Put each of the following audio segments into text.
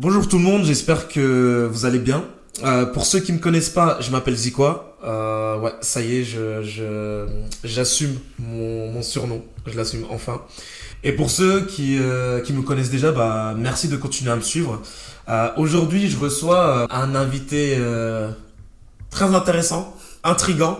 Bonjour tout le monde, j'espère que vous allez bien. Euh, pour ceux qui me connaissent pas, je m'appelle Zikwa. Euh, ouais, ça y est, je, j'assume mon, surnom. Je l'assume enfin. Et pour ceux qui, euh, qui me connaissent déjà, bah, merci de continuer à me suivre. Euh, aujourd'hui, je reçois euh, un invité très intéressant, intrigant.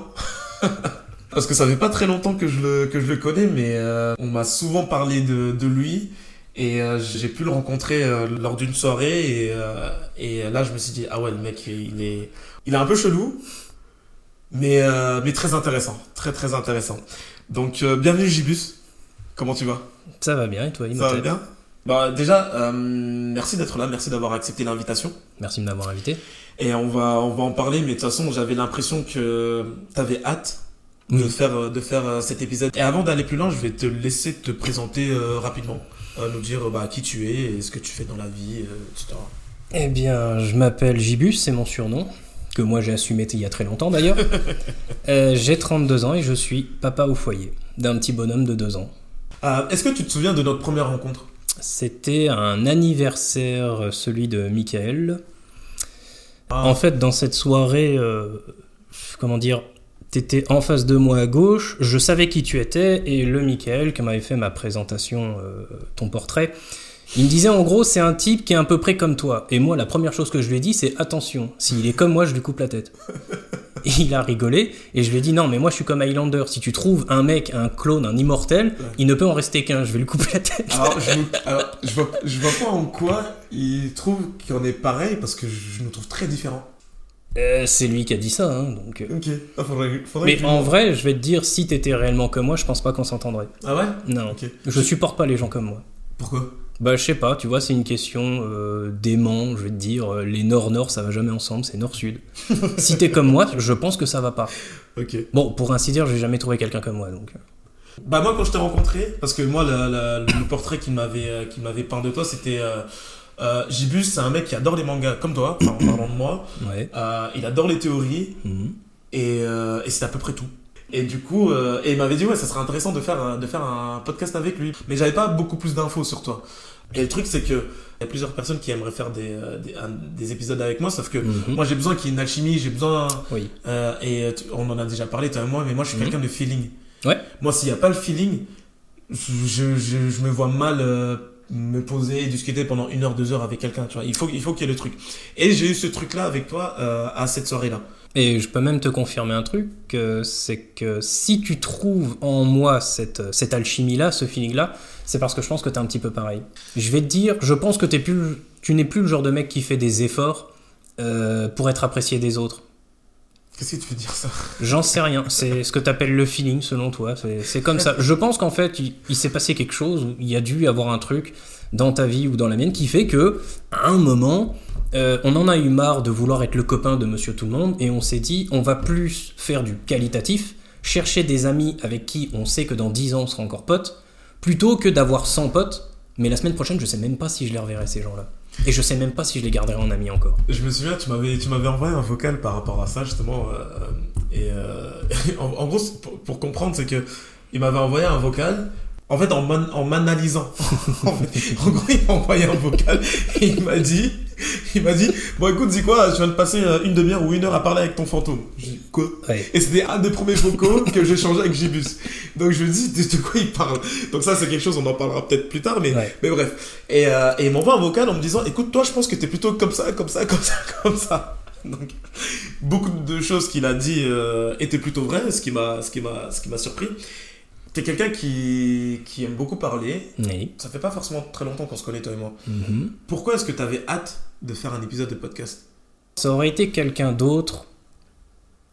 Parce que ça fait pas très longtemps que je le, que je le connais, mais on m'a souvent parlé de, de lui. Et euh, j'ai pu le rencontrer euh, lors d'une soirée. Et, euh, et là, je me suis dit, ah ouais, le mec, il est, il est un peu chelou, mais, mais très intéressant. Très, très intéressant. Donc, bienvenue, Gibus. Comment tu vas? Ça va bien et toi, Ça va bien bah, Déjà, merci d'être là. Merci d'avoir accepté l'invitation. Merci de m'avoir invité. Et on va, on va en parler, mais de toute façon, j'avais l'impression que tu avais hâte de faire, de faire cet épisode. Et avant d'aller plus loin, je vais te laisser te présenter rapidement. Euh, nous dire bah, qui tu es et ce que tu fais dans la vie, euh, etc. Eh bien, je m'appelle Gibus, c'est mon surnom, que moi j'ai assumé il y a très longtemps d'ailleurs. Euh, j'ai 32 ans et je suis papa au foyer d'un petit bonhomme de 2 ans. Euh, Est-ce que tu te souviens de notre première rencontre? C'était un anniversaire, celui de Michael. Ah. En fait, dans cette soirée, euh, comment dire, t'étais en face de moi à gauche, je savais qui tu étais, et le Michael, qui m'avait fait ma présentation, euh, ton portrait, il me disait en gros, c'est un type qui est à peu près comme toi. Et moi, la première chose que je lui ai dit, c'est attention, s'il est comme moi, je lui coupe la tête. Et il a rigolé, et je lui ai dit non, mais moi je suis comme Highlander, si tu trouves un mec, un clone, un immortel, il ne peut en rester qu'un, je vais lui couper la tête. Alors, je, me- alors, je, vois, je vois pas en quoi il trouve qu'on est pareil parce que je nous trouve très différents. Euh, c'est lui qui a dit ça, hein, donc. euh. Ok, ah, faudrait, faudrait que Mais en vrai, je vais te dire, si t'étais réellement comme moi, je pense pas qu'on s'entendrait. Ah ouais? Non. Je supporte pas les gens comme moi. Pourquoi? Bah, je sais pas, tu vois, c'est une question euh, d'aimant, je vais te dire, les nord-nord, ça va jamais ensemble, c'est nord-sud. si t'es comme moi, je pense que ça va pas. Ok. Bon, pour ainsi dire, j'ai jamais trouvé quelqu'un comme moi, donc. Bah moi quand je t'ai rencontré, parce que moi la- la- le portrait qu'il m'avait qu'il m'avait peint de toi c'était euh, euh, Gibus, c'est un mec qui adore les mangas comme toi, en parlant de moi. Ouais. Euh, il adore les théories Mhm. et, euh, et c'est à peu près tout. Et du coup, euh, et il m'avait dit ouais ça serait intéressant de faire un- de faire un podcast avec lui, mais j'avais pas beaucoup plus d'infos sur toi. Et le truc c'est que il y a plusieurs personnes qui aimeraient faire des, euh, des, un- des épisodes avec moi, sauf que Mhm. moi j'ai besoin qu'il y ait une alchimie, j'ai besoin Oui. euh, et euh, on en a déjà parlé toi et moi, mais moi je suis Mhm. quelqu'un de feeling. Ouais. Moi, s'il n'y a pas le feeling, je, je, je me vois mal euh, me poser discuter pendant une heure, deux heures avec quelqu'un. Tu vois, il faut, il faut qu'il y ait le truc. Et j'ai eu ce truc-là avec toi euh, à cette soirée-là. Et je peux même te confirmer un truc, euh, c'est que si tu trouves en moi cette, cette alchimie-là, ce feeling-là, c'est parce que je pense que t'es un petit peu pareil. Je vais te dire, je pense que plus, tu n'es plus le genre de mec qui fait des efforts euh, pour être apprécié des autres. Qu'est-ce que tu veux dire ça? J'en sais rien. C'est ce que t'appelles le feeling, selon toi. C'est- comme ça. Je pense qu'en fait, il, s'est passé quelque chose, il y a dû avoir un truc dans ta vie ou dans la mienne qui fait que, à un moment, euh, on en a eu marre de vouloir être le copain de Monsieur Tout le Monde et on s'est dit, on va plus faire du qualitatif, chercher des amis avec qui on sait que dans 10 ans on sera encore potes, plutôt que d'avoir 100 potes. Mais la semaine prochaine, je sais même pas si je les reverrai ces gens-là. Et je sais même pas si je les garderai en amis encore. Je me souviens, tu m'avais, tu m'avais envoyé un vocal par rapport à ça, justement. euh, et euh, en, gros, pour, comprendre, c'est que il m'avait envoyé un vocal. En fait, en m'analysant. en, fait, en gros, il m'a envoyé un vocal et il m'a dit, il m'a dit, bon écoute, dis quoi, je viens de passer euh, une demi-heure ou une heure à parler avec ton fantôme. J'ai dit, quoi? Ouais. Et c'était un des premiers vocaux que j'ai changé avec Gibus. Donc je me dis, de, de quoi il parle? Donc ça, c'est quelque chose, on en parlera peut-être plus tard, mais, Ouais. mais bref. Et, euh, et il m'envoie un vocal en me disant, écoute, toi, je pense que t'es plutôt comme ça, comme ça, comme ça, comme ça. Donc, beaucoup de choses qu'il a dit euh, étaient plutôt vraies, ce qui m'a, ce qui m'a, ce qui m'a surpris. T'es quelqu'un qui, qui aime beaucoup parler. Oui. Ça fait pas forcément très longtemps qu'on se connaît, toi et moi. Mhm. Pourquoi est-ce que t'avais hâte de faire un épisode de podcast Ça aurait été quelqu'un d'autre,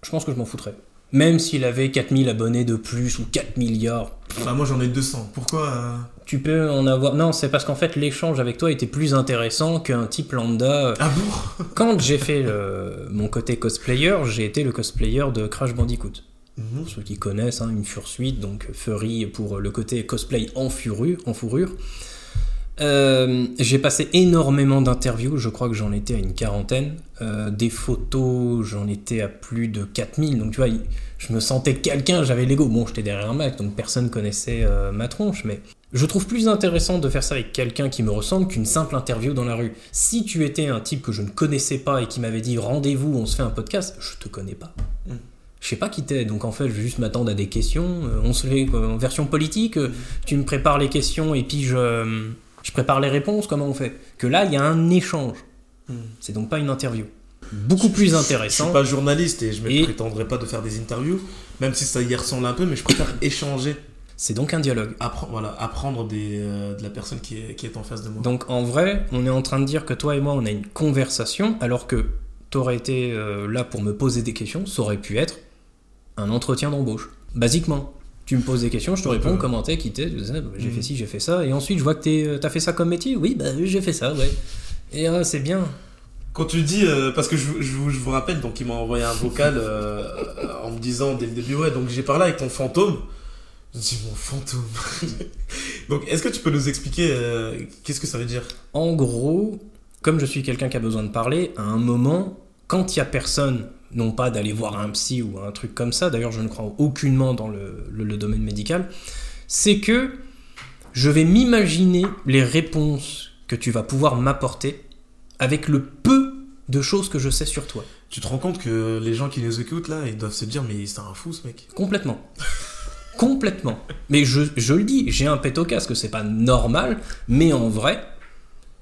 je pense que je m'en foutrais. Même s'il avait 4000 abonnés de plus ou 4 milliards, Bah, moi, j'en ai 200. Pourquoi euh, tu peux en avoir. Non, c'est parce qu'en fait, l'échange avec toi était plus intéressant qu'un type lambda. Ah bon? Quand j'ai fait le- mon côté cosplayer, j'ai été le cosplayer de Crash Bandicoot. Mhm. Pour ceux qui connaissent, hein, une fursuite, donc furry pour le côté cosplay en, furu- en fourrure. Euh, j'ai passé énormément d'interviews, je crois que j'en étais à une quarantaine. Euh, des photos, j'en étais à plus de 4000. Donc tu vois, je me sentais quelqu'un, j'avais l'ego. Bon, j'étais derrière un Mac, donc personne connaissait euh, ma tronche, mais Je trouve plus intéressant de faire ça avec quelqu'un qui me ressemble qu'une simple interview dans la rue. Si tu étais un type que je ne connaissais pas et qui m'avait dit rendez-vous, on se fait un podcast, je te connais pas. Mm. Je sais pas qui t'es, donc en fait, je vais juste m'attendre à des questions. On se fait en version politique, tu me prépares les questions et puis je, je prépare les réponses, comment on fait? Que là, il y a un échange. Mm. C'est donc pas une interview. Beaucoup plus Je intéressant. suis pas journaliste et je ne Et- prétendrai pas de faire des interviews, même si ça y ressemble un peu, mais je préfère échanger, C'est donc un dialogue. appre- voilà, apprendre des, euh, de la personne qui est, qui est en face de moi. Donc en vrai, on est en train de dire que toi et moi, on a une conversation, alors que t'aurais été euh, là pour me poser des questions, ça aurait pu être un entretien d'embauche. Basiquement. Tu me poses des questions, je te réponds, comment t'es, qui t'es, j'ai Mhm. fait ci, j'ai fait ça, et ensuite je vois que euh, t'as fait ça comme métier, oui, bah j'ai fait ça, ouais. Et euh, c'est bien. Quand tu dis, euh, parce que je, je vous- je vous rappelle, donc il m'a envoyé un vocal euh, en me disant dès le début, ouais, donc j'ai parlé avec ton fantôme. Je me dis, mon fantôme. donc est-ce que tu peux nous expliquer qu'est-ce que ça veut dire? En gros, comme je suis quelqu'un qui a besoin de parler, à un moment, quand il y a personne, non pas d'aller voir un psy ou un truc comme ça, d'ailleurs je ne crois aucunement dans le, le- le domaine médical, c'est que je vais m'imaginer les réponses que tu vas pouvoir m'apporter avec le peu de choses que je sais sur toi. Tu te rends compte que les gens qui nous écoutent là, ils doivent se dire, mais c'est un fou ce mec. Complètement. Complètement. Mais je, je le dis, j'ai un pet au casque, c'est pas normal, mais en vrai,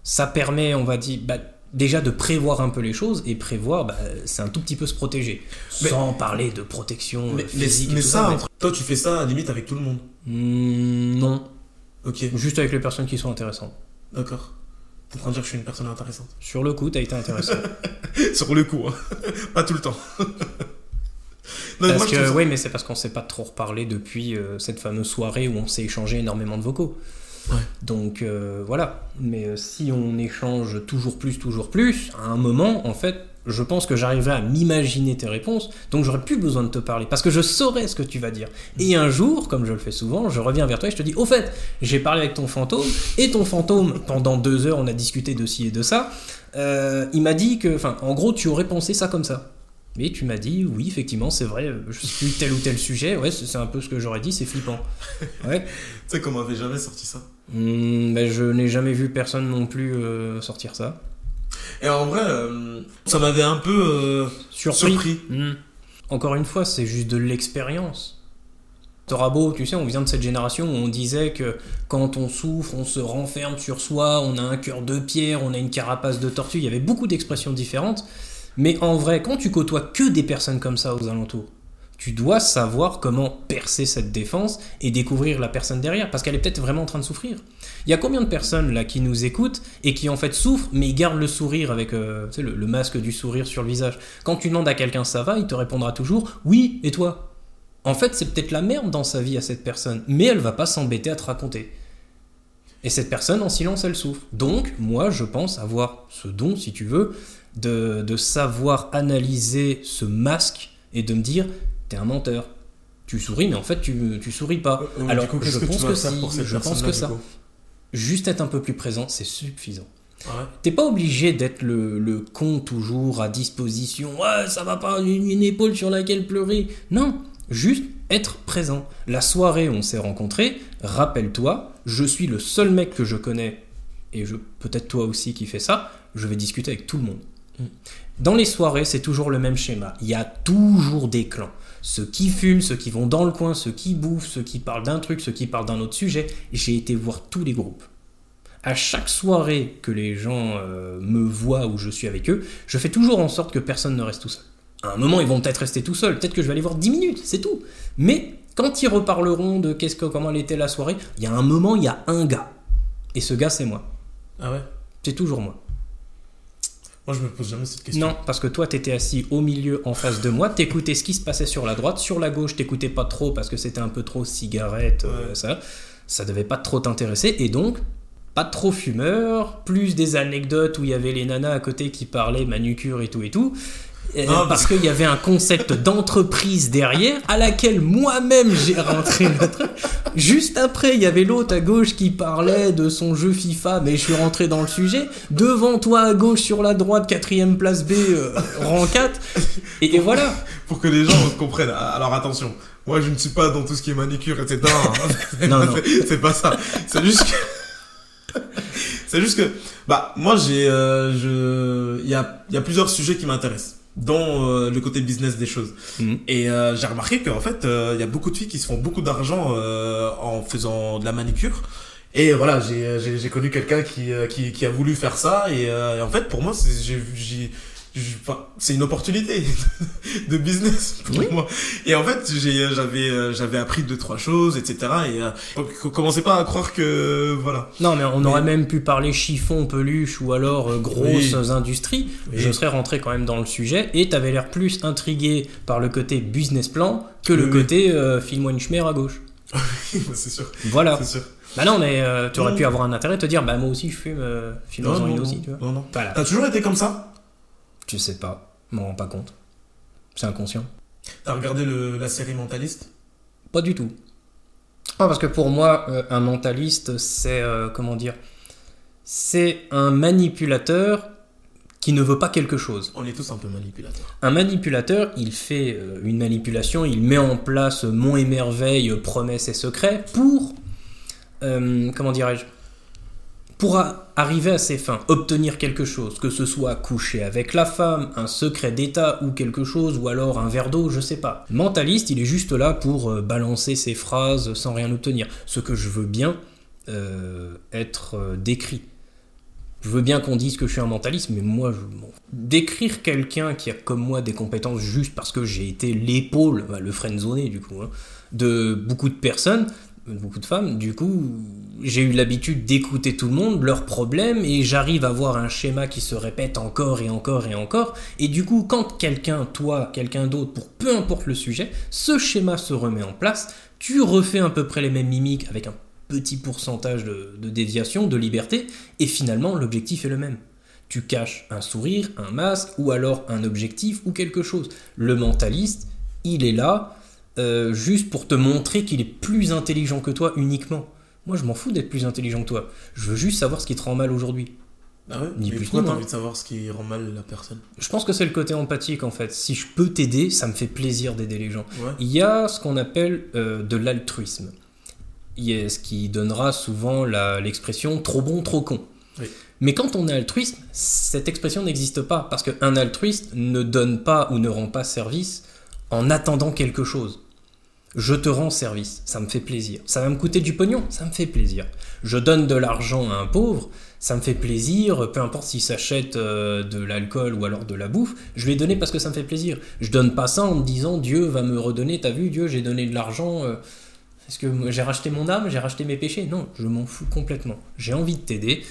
ça permet, on va dire, bah, déjà de prévoir un peu les choses, et prévoir, bah, c'est un tout petit peu se protéger. Mais- Sans parler de protection Mais, euh, mais- physique. et mais tout ça, toi tu fais ça limite avec tout le monde. Hmm, non, Ok, juste avec les personnes qui sont intéressantes. d'accord. T'es en train de dire que je suis une personne intéressante. Sur le coup, t'as été intéressant. Sur le coup, hein. pas tout le temps. Non, parce moi, que, oui, mais c'est parce qu'on s'est pas trop reparlé depuis euh, cette fameuse soirée où on s'est échangé énormément de vocaux. Ouais. Donc euh, voilà. Mais euh, si on échange toujours plus, toujours plus, à un moment, en fait, je pense que j'arriverai à m'imaginer tes réponses. Donc j'aurais plus besoin de te parler parce que je saurais ce que tu vas dire. Et un jour, comme je le fais souvent, je reviens vers toi et je te dis Au fait, j'ai parlé avec ton fantôme et ton fantôme, pendant deux heures, on a discuté de ci et de ça. Euh, il m'a dit que, enfin, en gros, tu aurais pensé ça comme ça. Mais tu m'as dit, oui, effectivement, c'est vrai, je sais plus tel ou tel sujet, ouais, c'est un peu ce que j'aurais dit, c'est flippant. Ouais. Tu sais qu'on m'avait jamais sorti ça. Ben, je n'ai jamais vu personne non plus euh, sortir ça. Et en vrai, euh, ça m'avait un peu euh, Surpris. surpris. Hmm. Encore une fois, c'est juste de l'expérience. T'auras beau, tu sais, on vient de cette génération où on disait que quand on souffre, on se renferme sur soi, on a un cœur de pierre, on a une carapace de tortue. Il y avait beaucoup d'expressions différentes. Mais en vrai, quand tu côtoies que des personnes comme ça aux alentours, tu dois savoir comment percer cette défense et découvrir la personne derrière, parce qu'elle est peut-être vraiment en train de souffrir. Il y a combien de personnes là qui nous écoutent et qui en fait souffrent, mais gardent le sourire avec euh, le masque du sourire sur le visage? Quand tu demandes à quelqu'un ça va, il te répondra toujours oui, et toi? En fait, c'est peut-être la merde dans sa vie à cette personne, mais elle va pas s'embêter à te raconter. Et cette personne, en silence, elle souffre. Donc, moi, je pense avoir ce don, si tu veux, de, de savoir analyser ce masque et de me dire, t'es un menteur. Tu souris, mais en fait, tu, tu souris pas. Euh, Alors, coup, je que pense que si, pour je pense que ça. Juste être un peu plus présent, c'est suffisant. Ouais T'es pas obligé d'être le, le con toujours à disposition. Ouais, ça va pas, une, une épaule sur laquelle pleurer. Non, juste être présent. La soirée où on s'est rencontrés, rappelle-toi, je suis le seul mec que je connais, et je peut-être toi aussi qui fais ça, je vais discuter avec tout le monde. Mm. Dans les soirées, c'est toujours le même schéma. Il y a toujours des clans. Ceux qui fument, ceux qui vont dans le coin, ceux qui bouffent, ceux qui parlent d'un truc, ceux qui parlent d'un autre sujet. J'ai été voir tous les groupes à chaque soirée que les gens euh, me voient ou je suis avec eux, je fais toujours en sorte que personne ne reste tout seul. À un moment, ils vont peut-être rester tout seuls, peut-être que je vais aller voir 10 minutes, c'est tout. Mais quand ils reparleront de qu'est-ce que, comment elle était la soirée, il y a un moment, il y a un gars. Et ce gars, c'est moi. Ah ouais? C'est toujours moi. Moi, je me pose jamais cette question. Non, parce que toi, t'étais assis au milieu en face de moi, t'écoutais ce qui se passait sur la droite, sur la gauche, t'écoutais pas trop parce que c'était un peu trop cigarette, euh, ça. Ça devait pas trop t'intéresser, et donc, pas trop fumeur, plus des anecdotes où il y avait les nanas à côté qui parlaient manucure et tout et tout. Euh, Non, parce qu'il y avait un concept d'entreprise derrière à laquelle moi-même j'ai rentré truc. Juste après, il y avait l'autre à gauche qui parlait de son jeu FIFA, mais je suis rentré dans le sujet. Devant toi à gauche sur la droite, quatrième place B, euh, rang 4. Et, et voilà. Pour que les gens comprennent. Alors attention, Moi, je ne suis pas dans tout ce qui est manicure, etc. Non, non. C'est- C'est pas ça. C'est juste que. C'est juste que. Bah, moi, j'ai. euh, je... Il y a, il y a plusieurs sujets qui m'intéressent dans euh, le côté business des choses. Mhm. Et euh, j'ai remarqué qu'en fait, euh, il y a beaucoup de filles qui se font beaucoup d'argent euh, en faisant de la manicure. Et voilà, j'ai j'ai connu quelqu'un qui, euh, qui qui a voulu faire ça et, euh, et en fait pour moi j'ai- enfin, c'est une opportunité de business pour Oui. moi. Et en fait, j'avais euh, j'avais appris deux trois choses etc. Et euh, donc, commencez pas à croire que voilà. Non, mais on Mais- aurait même pu parler chiffon, peluche ou alors euh, grosses Oui. industries. Oui. Je serais rentré quand même dans le sujet et t'avais l'air plus intrigué par le côté business plan que le côté euh, une chmère à gauche. c'est sûr, Voilà. c'est sûr. Bah non, mais euh, tu aurais Non. pu avoir un intérêt de te dire, bah moi aussi je fume, euh, file-moi Non, une non, aussi, non, tu vois. non, non. Voilà. T'as toujours été comme ça? Je sais pas, je m'en rends pas compte. C'est inconscient. T'as regardé le, la série Mentaliste? Pas du tout. Ah, parce que pour moi, euh, un mentaliste, c'est. euh, comment dire C'est un manipulateur qui ne veut pas quelque chose. On est tous un peu manipulateurs. Un manipulateur, il fait euh, une manipulation, il met en place mon et merveille, promesses et secrets pour. euh, comment dirais-je Pour arriver à ses fins, obtenir quelque chose, que ce soit coucher avec la femme, un secret d'État ou quelque chose, ou alors un verre d'eau, je sais pas. Mentaliste, il est juste là pour euh, balancer ses phrases sans rien obtenir. Ce que je veux bien euh, être euh, décrit. Je veux bien qu'on dise que je suis un mentaliste, mais moi, je. Décrire quelqu'un qui a comme moi des compétences juste parce que j'ai été l'épaule, bah, le friendzoné du coup, hein, de beaucoup de personnes, beaucoup de femmes, du coup, j'ai eu l'habitude d'écouter tout le monde, leurs problèmes, et j'arrive à voir un schéma qui se répète encore et encore et encore, et du coup, quand quelqu'un, toi, quelqu'un d'autre, pour peu importe le sujet, ce schéma se remet en place, tu refais à peu près les mêmes mimiques avec un petit pourcentage de, de déviation, de liberté, et finalement l'objectif est le même. Tu caches un sourire, un masque, ou alors un objectif ou quelque chose. Le mentaliste, il est là euh, juste pour te montrer qu'il est plus intelligent que toi uniquement. Moi je m'en fous d'être plus intelligent que toi. Je veux juste savoir ce qui te rend mal aujourd'hui. Ah ouais Ni Mais plus pourquoi t'as envie de savoir ce qui rend mal la personne? Je pense que c'est le côté empathique en fait. Si je peux t'aider, ça me fait plaisir d'aider les gens. Ouais. Il y a ce qu'on appelle euh, de l'altruisme. Il y a ce qui donnera souvent l'expression trop bon, trop con. Oui. Mais quand on est altruiste, cette expression n'existe pas parce qu'un altruiste ne donne pas ou ne rend pas service en attendant quelque chose. Je te rends service, ça me fait plaisir. Ça va me coûter du pognon, ça me fait plaisir. Je donne de l'argent à un pauvre, ça me fait plaisir, peu importe s'il s'achète euh, de l'alcool ou alors de la bouffe, je vais donner parce que ça me fait plaisir. Je donne pas ça en me disant Dieu va me redonner, t'as vu Dieu, j'ai donné de l'argent, euh, est-ce que moi, j'ai racheté mon âme, j'ai racheté mes péchés Non, je m'en fous complètement. J'ai envie de t'aider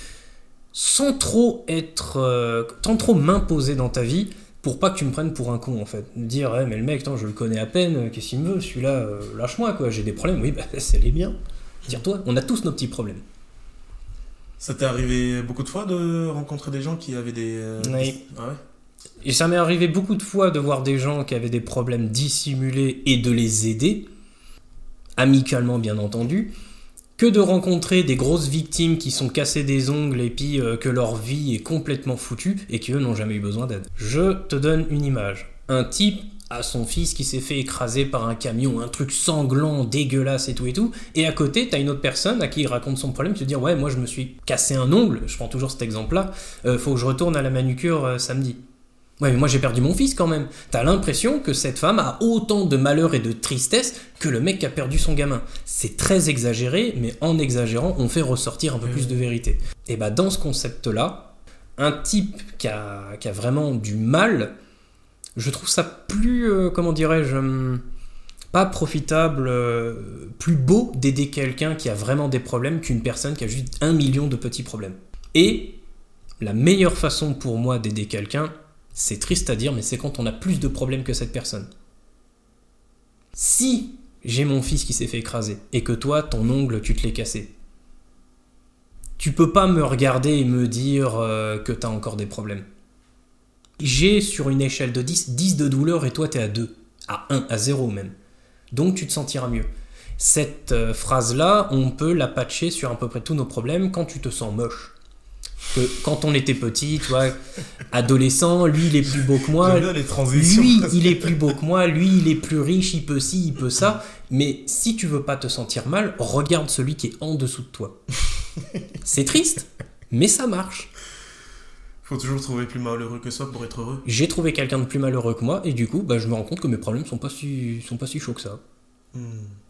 sans trop être, euh, sans trop m'imposer dans ta vie pour pas que tu me prennes pour un con en fait. Me dire, ouais, mais le mec, attends, je le connais à peine, euh, qu'est-ce qu'il me veut Celui-là, euh, lâche-moi quoi, j'ai des problèmes. Oui, bah, c'est les miens. Tire-toi, on a tous nos petits problèmes. Ça t'est arrivé beaucoup de fois de rencontrer des gens qui avaient des. euh, Oui. Ah ouais? Et ça m'est arrivé beaucoup de fois de voir des gens qui avaient des problèmes dissimulés et de les aider, amicalement bien entendu, que de rencontrer des grosses victimes qui sont cassées des ongles et puis euh, que leur vie est complètement foutue et qu'eux n'ont jamais eu besoin d'aide. Je te donne une image. Un type a son fils qui s'est fait écraser par un camion, un truc sanglant, dégueulasse et tout et tout, et à côté t'as une autre personne à qui il raconte son problème, tu te dis ouais moi je me suis cassé un ongle, je prends toujours cet exemple-là, euh, faut que je retourne à la manucure euh, samedi. Ouais, mais moi j'ai perdu mon fils quand même. T'as l'impression que cette femme a autant de malheur et de tristesse que le mec qui a perdu son gamin. C'est très exagéré, mais en exagérant, on fait ressortir un peu Oui. plus de vérité. Et bah dans ce concept-là, un type qui a, qui a vraiment du mal, je trouve ça plus, euh, comment dirais-je, hum, pas profitable, euh, plus beau d'aider quelqu'un qui a vraiment des problèmes qu'une personne qui a juste un million de petits problèmes. Et la meilleure façon pour moi d'aider quelqu'un, c'est triste à dire, mais c'est quand on a plus de problèmes que cette personne. Si j'ai mon fils qui s'est fait écraser et que toi, ton ongle, tu te l'es cassé, tu peux pas me regarder et me dire euh, que t'as encore des problèmes. J'ai sur une échelle de 10, 10 de douleur et toi t'es à 2, à 1, à 0 même. Donc tu te sentiras mieux. Cette euh, phrase-là, on peut la patcher sur à peu près tous nos problèmes quand tu te sens moche. Que quand on était petit, tu vois, adolescent, lui il est plus beau que moi, lui il est plus beau que moi, lui il est plus riche, il peut ci, il peut ça. Mais si tu veux pas te sentir mal, regarde celui qui est en dessous de toi. C'est triste, mais ça marche. Faut toujours trouver plus malheureux que soi pour être heureux. J'ai trouvé quelqu'un de plus malheureux que moi et du coup, bah, je me rends compte que mes problèmes sont pas si, sont pas si chauds que ça.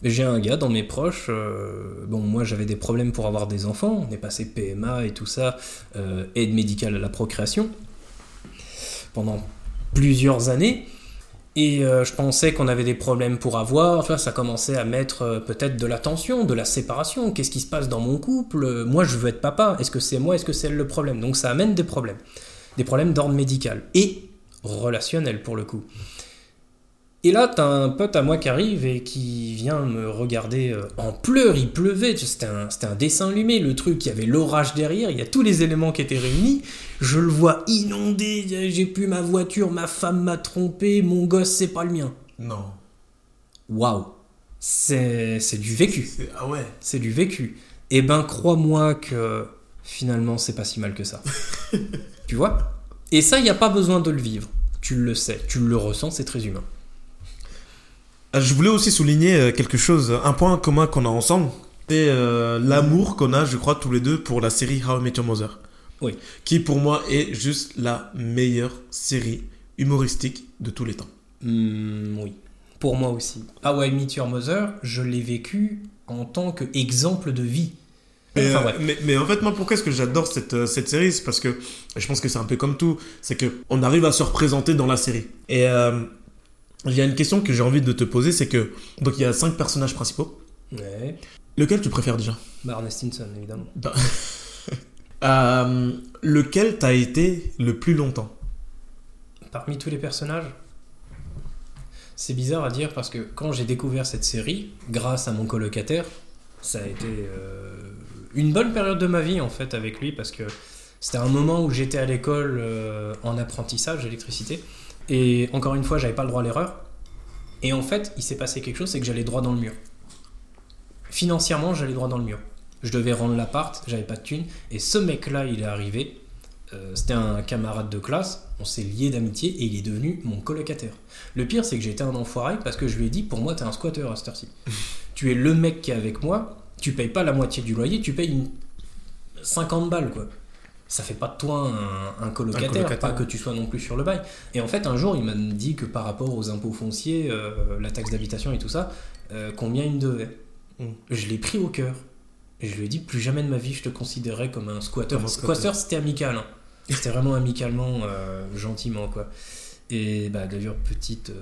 J'ai un gars dans mes proches, euh, bon moi j'avais des problèmes pour avoir des enfants, on est passé PMA et tout ça, euh, aide médicale à la procréation, pendant plusieurs années, et euh, je pensais qu'on avait des problèmes pour avoir, enfin ça commençait à mettre peut-être de la tension, de la séparation, qu'est-ce qui se passe dans mon couple, moi je veux être papa, est-ce que c'est moi, est-ce que c'est le problème, donc ça amène des problèmes, des problèmes d'ordre médical, et relationnel pour le coup. Et là, t'as un pote à moi qui arrive et qui vient me regarder euh, en pleurs, il pleuvait, c'était un, dessin allumé, le truc, il y avait l'orage derrière, il y a tous les éléments qui étaient réunis, je le vois inondé, j'ai plus ma voiture, ma femme m'a trompé, mon gosse c'est pas le mien. Non. Waouh, c'est du vécu, Ah ouais. c'est du vécu. Et ben crois-moi que finalement c'est pas si mal que ça. tu vois? Et ça, il n'y a pas besoin de le vivre, tu le sais, tu le ressens, c'est très humain. Euh, Je voulais aussi souligner euh, quelque chose, un point commun qu'on a ensemble, c'est euh, l'amour qu'on a, je crois, tous les deux pour la série How I Met Your Mother. Oui. Qui pour moi est juste la meilleure série humoristique de tous les temps. Hmm, oui, pour moi aussi. How I Met Your Mother, je l'ai vécu en tant qu'exemple de vie. Mais, Enfin, euh, ouais. mais, mais en fait, moi, pourquoi est-ce que j'adore cette, euh, cette série? C'est parce que je pense que c'est un peu comme tout. C'est que on arrive à se représenter dans la série. Et euh, il y a une question que j'ai envie de te poser c'est que. Donc, il y a cinq personnages principaux. Ouais. Lequel tu préfères déjà? Barney Stinson, évidemment. Bah, euh, Lequel t'as été le plus longtemps? Parmi tous les personnages, c'est bizarre à dire parce que quand j'ai découvert cette série, grâce à mon colocataire, ça a été euh, une bonne période de ma vie en fait avec lui parce que c'était un moment où j'étais à l'école euh, en apprentissage d'électricité et encore une fois j'avais pas le droit à l'erreur et en fait il s'est passé quelque chose c'est que j'allais droit dans le mur financièrement j'allais droit dans le mur je devais rendre l'appart j'avais pas de thune et ce mec là il est arrivé euh, c'était un camarade de classe, on s'est lié d'amitié et il est devenu mon colocataire. Le pire, c'est que j'étais un enfoiré parce que je lui ai dit, pour moi, t'es un squatter à cette heure-ci. tu es le mec qui est avec moi, tu payes pas la moitié du loyer, tu payes une 50 balles, quoi. Ça fait pas de toi un, un colocataire, Un colocataire. pas que tu sois non plus sur le bail. Et en fait, un jour, il m'a dit que par rapport aux impôts fonciers, euh, la taxe d'habitation et tout ça, euh, combien il me devait. Mm. Je l'ai pris au cœur. Et je lui ai dit, plus jamais de ma vie, je te considérerais comme un squatter. Comme un squatter. C'était amical. hein. C'était vraiment amicalement, euh, gentiment, quoi. Et bah, d'ailleurs, petite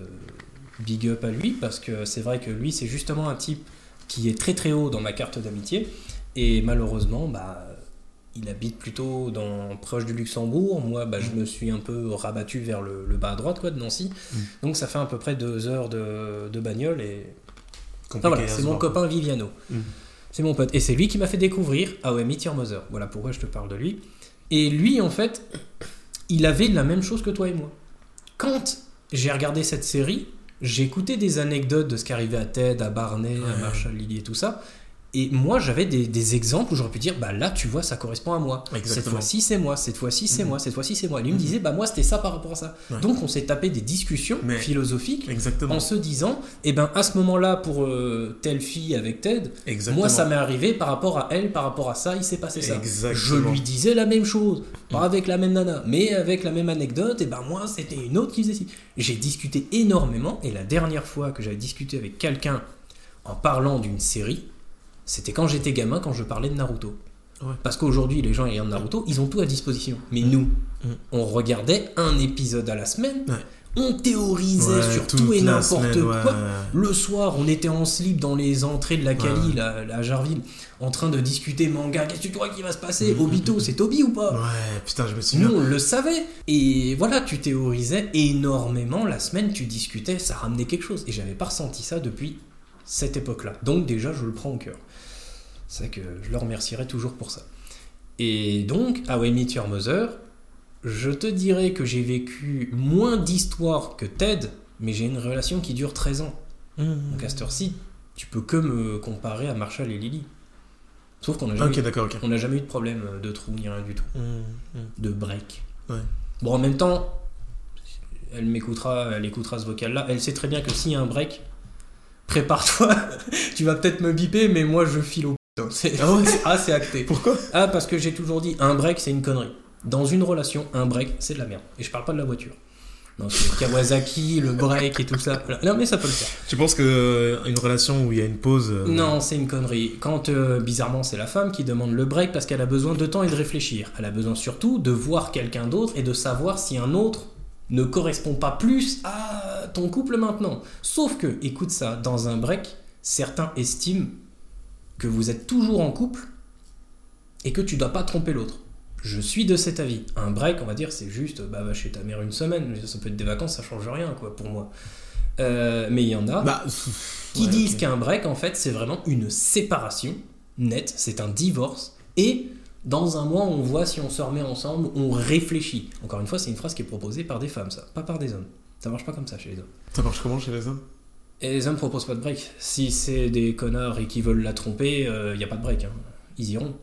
big up à lui, parce que c'est vrai que lui, c'est justement un type qui est très très haut dans ma carte d'amitié. Et malheureusement, bah, il habite plutôt dans, proche du Luxembourg. Moi, bah, je me suis un peu rabattu vers le, le bas à droite quoi, de Nancy. Mm. Donc ça fait à peu près deux heures de, de bagnole. Et Enfin, voilà, c'est mon copain Viviano. Mm. C'est mon pote. Et c'est lui qui m'a fait découvrir Met Your Mother. Voilà pourquoi je te parle de lui. Et lui, en fait, il avait la même chose que toi et moi. Quand j'ai regardé cette série, j'ai écouté des anecdotes de ce qui arrivait à Ted, à Barney, à Ouais. Marshall, Lily et tout ça. Et moi, j'avais des, des exemples où j'aurais pu dire, bah là, tu vois, ça correspond à moi. Cette Exactement. fois-ci, c'est moi. Cette fois-ci, c'est Mhm. moi. Cette fois-ci, c'est moi. Et lui me Mhm. disait, bah moi, c'était ça par rapport à ça. Ouais. Donc, on s'est tapé des discussions Mais- philosophiques Exactement. en se disant, eh ben à ce moment-là, pour euh, telle fille avec Ted, Exactement. moi ça m'est arrivé par rapport à elle, par rapport à ça, il s'est passé ça. Exactement. Je lui disais la même chose, pas avec la même nana, mais avec la même anecdote, et ben moi c'était une autre qui faisait ci. J'ai discuté énormément, et la dernière fois que j'avais discuté avec quelqu'un en parlant d'une série, c'était quand j'étais gamin, quand je parlais de Naruto. Ouais. Parce qu'aujourd'hui, les gens ayant Naruto, ils ont tout à disposition. Mais nous, Mm. on regardait un épisode à la semaine, Ouais. on théorisait Ouais, sur tout et la n'importe quoi. Le soir, on était en slip dans les entrées de la Cali, à Jarville, en train de discuter manga. Qu'est-ce que tu crois qui va se passer? Mhm. Obito, c'est Toby ou pas? Ouais, putain, je me souviens. Nous, on le savait. Et voilà, tu théorisais énormément. La semaine, tu discutais, ça ramenait quelque chose. Et j'avais pas ressenti ça depuis cette époque-là. Donc déjà, je le prends au cœur. C'est que je le remercierai toujours pour ça. Et donc, à Your Mother, je te dirais que j'ai vécu moins d'histoires que Ted, mais j'ai une relation qui dure 13 ans. Mmh. Donc à cette heure-ci, tu peux que me comparer à Marshall et Lily. Sauf qu'on n'a jamais, on jamais eu de problème de trou ni rien du tout. Mmh, mmh. De break. Ouais. Bon, en même temps, elle m'écoutera, elle écoutera ce vocal-là. Elle sait très bien que s'il y a un break, prépare-toi. tu vas peut-être me biper, mais moi je file au putain. C'est Ah ouais ah, acté. Pourquoi Ah, parce que j'ai toujours dit, un break, c'est une connerie. Dans une relation, un break, c'est de la merde. Et je parle pas de la voiture. Non, Kawasaki, le break et tout ça. Non, mais ça peut le faire. Tu penses que euh, une relation où il y a une pause. euh, Non, c'est une connerie. Quand, euh, bizarrement, c'est la femme qui demande le break parce qu'elle a besoin de temps et de réfléchir. Elle a besoin surtout de voir quelqu'un d'autre et de savoir si un autre ne correspond pas plus à ton couple maintenant. Sauf que, écoute ça, dans un break, certains estiment que vous êtes toujours en couple et que tu dois pas tromper l'autre. Je suis de cet avis. Un break, on va dire, c'est juste, bah va chez ta mère une semaine. Ça peut être des vacances, ça change rien, quoi, pour moi. Euh, mais il y en a Bah. qui ouais, disent qu'un break, en fait, c'est vraiment une séparation nette, c'est un divorce, et dans un mois, on voit si on se remet ensemble, on réfléchit. Encore une fois, c'est une phrase qui est proposée par des femmes, ça, pas par des hommes. Ça marche pas comme ça chez les hommes. Ça marche comment chez les hommes? Et les hommes proposent pas de break. Si c'est des connards et qui veulent la tromper, il n'y a pas de break. hein. Ils iront.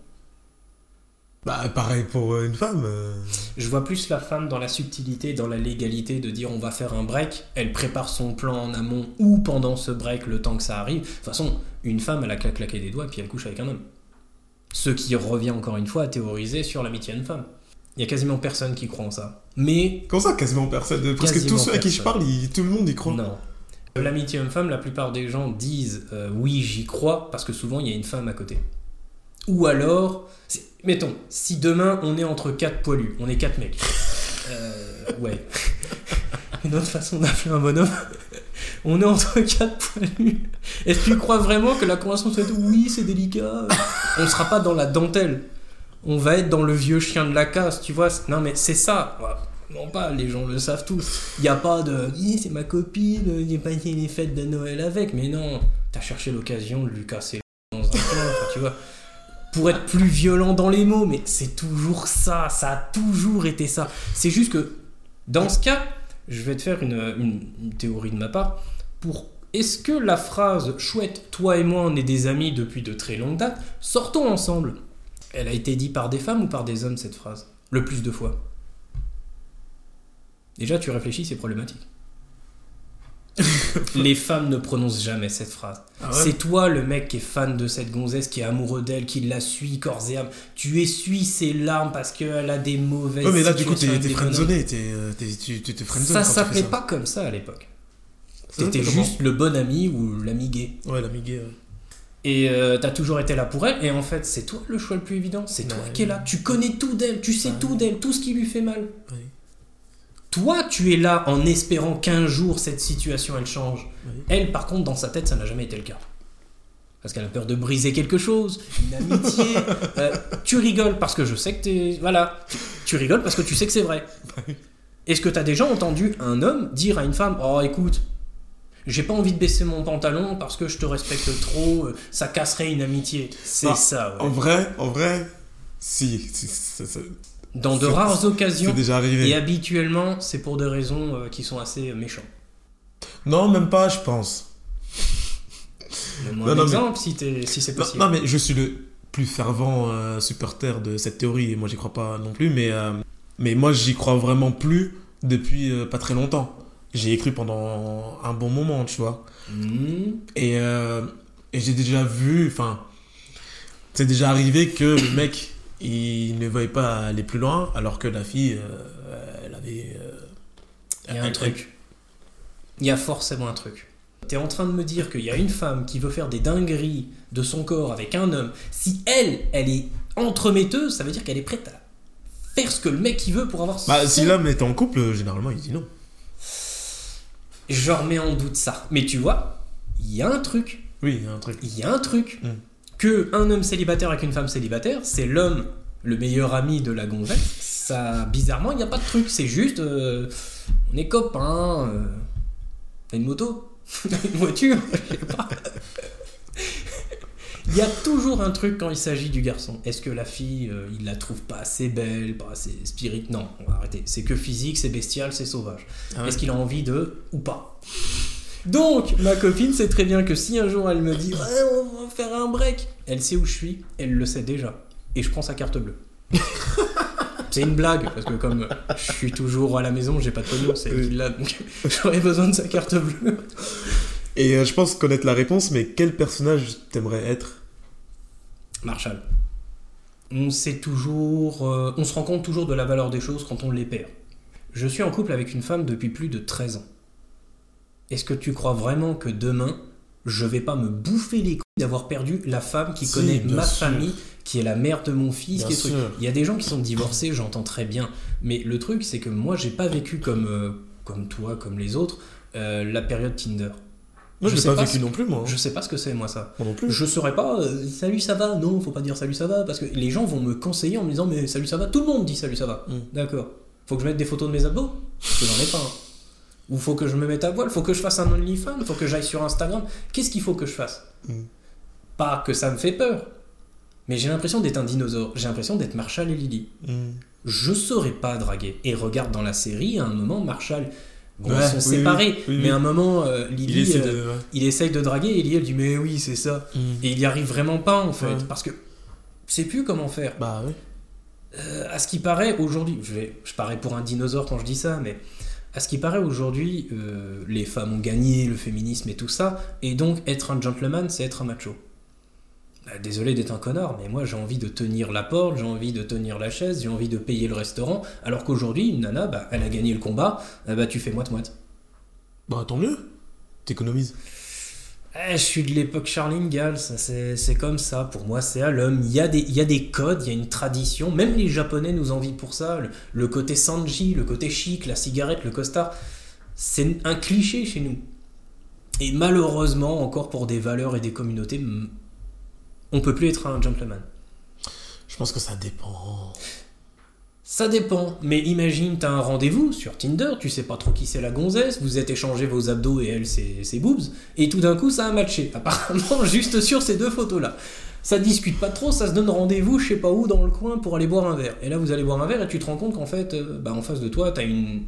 Bah, pareil pour euh, une femme. euh. Je vois plus la femme dans la subtilité, dans la légalité de dire on va faire un break. Elle prépare son plan en amont ou pendant ce break le temps que ça arrive. De toute façon, une femme, elle a qu'à claquer des doigts et puis elle couche avec un homme. Ce qui revient encore une fois à théoriser sur l'amitié homme-femme. Il y a quasiment personne qui croit en ça. Mais Comment ça, quasiment personne? Parce que tous ceux à qui je parle, ils- tout le monde y croit. non. L'amitié homme-femme, la plupart des gens disent euh, oui, j'y crois, parce que souvent il y a une femme à côté. Ou alors, mettons, si demain on est entre quatre poilus, on est quatre mecs. Euh, ouais. Une autre façon d'appeler un bonhomme. On est entre quatre poilus. Est-ce que tu crois vraiment que la conversation soit oui, c'est délicat? On sera pas dans la dentelle. On va être dans le vieux chien de la casse, tu vois. Non, mais c'est ça. Non, pas, les gens le savent tous. Il n'y a pas de c'est ma copine, j'ai passé les fêtes de Noël avec. Mais non, t'as cherché l'occasion de lui casser dans un coin, tu vois. Pour être plus violent dans les mots, mais c'est toujours ça, ça a toujours été ça. C'est juste que, dans ce cas, je vais te faire une, une- une théorie de ma part. Pour est-ce que la phrase chouette, toi et moi on est des amis depuis de très longues dates, sortons ensemble, elle a été dite par des femmes ou par des hommes cette phrase? Le plus de fois. Déjà, tu réfléchis, c'est problématique. Les femmes ne prononcent jamais cette phrase. Ah ouais C'est toi le mec qui est fan de cette gonzesse, qui est amoureux d'elle, qui la suit corps et âme. Tu essuies ses larmes parce qu'elle a des mauvaises Ouais, mais là, du coup, t'es euh, t'es- Tu tu te friendzone Ça s'appelait pas comme ça à l'époque. S'appelait juste le bon ami ou l'ami gay. Ouais, l'amigué. ouais. Et euh, t'as toujours été là pour elle. Et en fait, c'est toi le choix le plus évident. C'est toi Ouais. qui es là. Tu connais tout d'elle. Tu sais Ouais. tout d'elle. Tout ce qui lui fait mal. Ouais. Toi, tu es là en espérant qu'un jour cette situation elle change. Elle, par contre, dans sa tête, ça n'a jamais été le cas. Parce qu'elle a peur de briser quelque chose, une amitié. Euh, tu rigoles parce que je sais que t'es. Voilà. Tu, tu rigoles parce que tu sais que c'est vrai. Est-ce que t'as déjà entendu un homme dire à une femme Oh, écoute, j'ai pas envie de baisser mon pantalon parce que je te respecte trop, euh, ça casserait une amitié. C'est ça, ouais. En vrai, en vrai, si. si, Dans de rares occasions. déjà arrivé. Et habituellement, c'est pour des raisons euh, qui sont assez euh, méchantes. Non, même pas, je pense. Donne-moi un non, mais- exemple si, t'es- si c'est possible. non, mais je suis le plus fervent euh, supporter de cette théorie et moi j'y crois pas non plus, mais, euh, mais moi j'y crois vraiment plus depuis euh, pas très longtemps. J'y ai cru pendant un bon moment, tu vois. Hmm. Et, euh, et j'ai déjà vu, enfin, c'est déjà arrivé que le mec il ne veuille pas aller plus loin alors que la fille euh, elle avait. euh, Il y a un truc. Il y a forcément un truc. T'es en train de me dire qu'il y a une femme qui veut faire des dingueries de son corps avec un homme. Si elle, elle est entremetteuse, ça veut dire qu'elle est prête à faire ce que le mec il veut pour avoir Bah, son- si l'homme est en couple, généralement il dit non. Je remets en doute ça. Mais tu vois, il y a un truc. Oui, il y a un truc. Il y a un truc. Mm. Que un homme célibataire avec une femme célibataire, c'est l'homme le meilleur ami de la gonzesse. Ça, bizarrement, il n'y a pas de truc. C'est juste, euh, on est copains. euh, T'as une moto T'as une voiture Je sais pas. Il y a toujours un truc quand il s'agit du garçon. Est-ce que la fille, euh, il la trouve pas assez belle, pas assez spirit Non, on va arrêter. C'est que physique, c'est bestial, c'est sauvage. Ah ouais. Est-ce qu'il a envie de ou pas? Donc, ma copine sait très bien que si un jour elle me dit Ouais, on va faire un break, elle sait où je suis, elle le sait déjà. Et je prends sa carte bleue. C'est une blague, parce que comme je suis toujours à la maison, j'ai pas de pognon, c'est l'a, donc j'aurais besoin de sa carte bleue. Et euh, je pense connaître la réponse, mais quel personnage t'aimerais être? Marshall. On sait toujours, euh, on se rend compte toujours de la valeur des choses quand on les perd. Je suis en couple avec une femme depuis plus de 13 ans. Est-ce que tu crois vraiment que demain, je vais pas me bouffer les couilles d'avoir perdu la femme qui Si, connaît ma sûr. famille, qui est la mère de mon fils, qui est. Il y a des gens qui sont divorcés, j'entends très bien. Mais le truc, c'est que moi, j'ai pas vécu comme, euh, comme toi, comme les autres, euh, la période Tinder. Moi, Je l'ai pas, pas vécu non plus, moi. hein. Je sais pas ce que c'est, moi, ça. Moi non plus. Je saurais pas, euh, salut ça va, non, faut pas dire salut ça va, parce que les gens vont me conseiller en me disant, mais salut ça va, tout le monde dit salut ça va. Mm. D'accord. Faut que je mette des photos de mes abdos? Parce que j'en ai pas. hein. Ou faut que je me mette à voile, faut que je fasse un OnlyFans, faut que j'aille sur Instagram. Qu'est-ce qu'il faut que je fasse Mm. Pas que ça me fait peur, mais j'ai l'impression d'être un dinosaure, j'ai l'impression d'être Marshall et Lily. Mm. Je saurais pas draguer. Et regarde dans la série, à un moment, Marshall. Bon, Ouais, ils sont oui, séparés, oui, oui, mais oui. à un moment, euh, Lily, Il essaie euh, de. il essaye de draguer et Lily, elle dit Mais oui, c'est ça. Mm. Et il y arrive vraiment pas en fait, Ouais. parce que c'est plus comment faire. Bah ouais. Euh, à ce qui paraît aujourd'hui, je, vais, je parais pour un dinosaure quand je dis ça, mais à ce qui paraît aujourd'hui, euh, les femmes ont gagné le féminisme et tout ça, et donc être un gentleman, c'est être un macho. Bah, désolé d'être un connard, mais moi j'ai envie de tenir la porte, j'ai envie de tenir la chaise, j'ai envie de payer le restaurant, alors qu'aujourd'hui, une nana, bah, elle a gagné le combat, euh, bah, tu fais moite-moite. Bah tant mieux. T'économises. Eh, je suis de l'époque Charline Gall, c'est comme ça. Pour moi, c'est à l'homme. Il y, a des, codes, il y a une tradition. Même les Japonais nous envient pour ça. Le, le côté Sanji, le côté chic, la cigarette, le costard. C'est un cliché chez nous. Et malheureusement, encore pour des valeurs et des communautés, mm, on peut plus être un gentleman. Je pense que ça dépend. Ça dépend, mais imagine, t'as un rendez-vous sur Tinder, tu sais pas trop qui c'est la gonzesse, vous êtes échangé vos abdos et elle ses, ses boobs, et tout d'un coup ça a matché, apparemment juste sur ces deux photos-là. Ça discute pas trop, ça se donne rendez-vous, je sais pas où, dans le coin pour aller boire un verre. Et là vous allez boire un verre et tu te rends compte qu'en fait, euh, bah, en face de toi, t'as une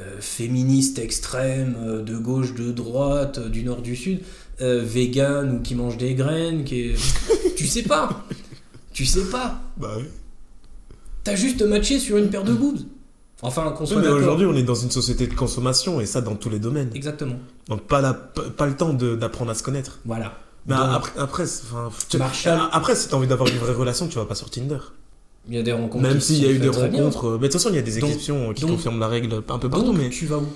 euh, féministe extrême, euh, de gauche, de droite, du nord, du sud, vegan ou qui mange des graines, qui est... tu sais pas Tu sais pas Bah ouais. T'as juste matché sur une paire de boobs. Enfin, qu'on Oui, soit mais d'accord. aujourd'hui, on est dans une société de consommation et ça dans tous les domaines. Exactement. Donc pas, la, pas le temps d'apprendre à se connaître. Voilà. Mais Donc, après, après, c'est- enfin, tu- Marshall- après, si t'as envie d'avoir une vraie relation, tu vas pas sur Tinder. il y a des rencontres. Même qui s'il y a eu des bien. rencontres. euh, Mais de toute façon, il y a des Donc- exceptions qui donc- confirment la règle un peu partout. Donc, mais tu vas où?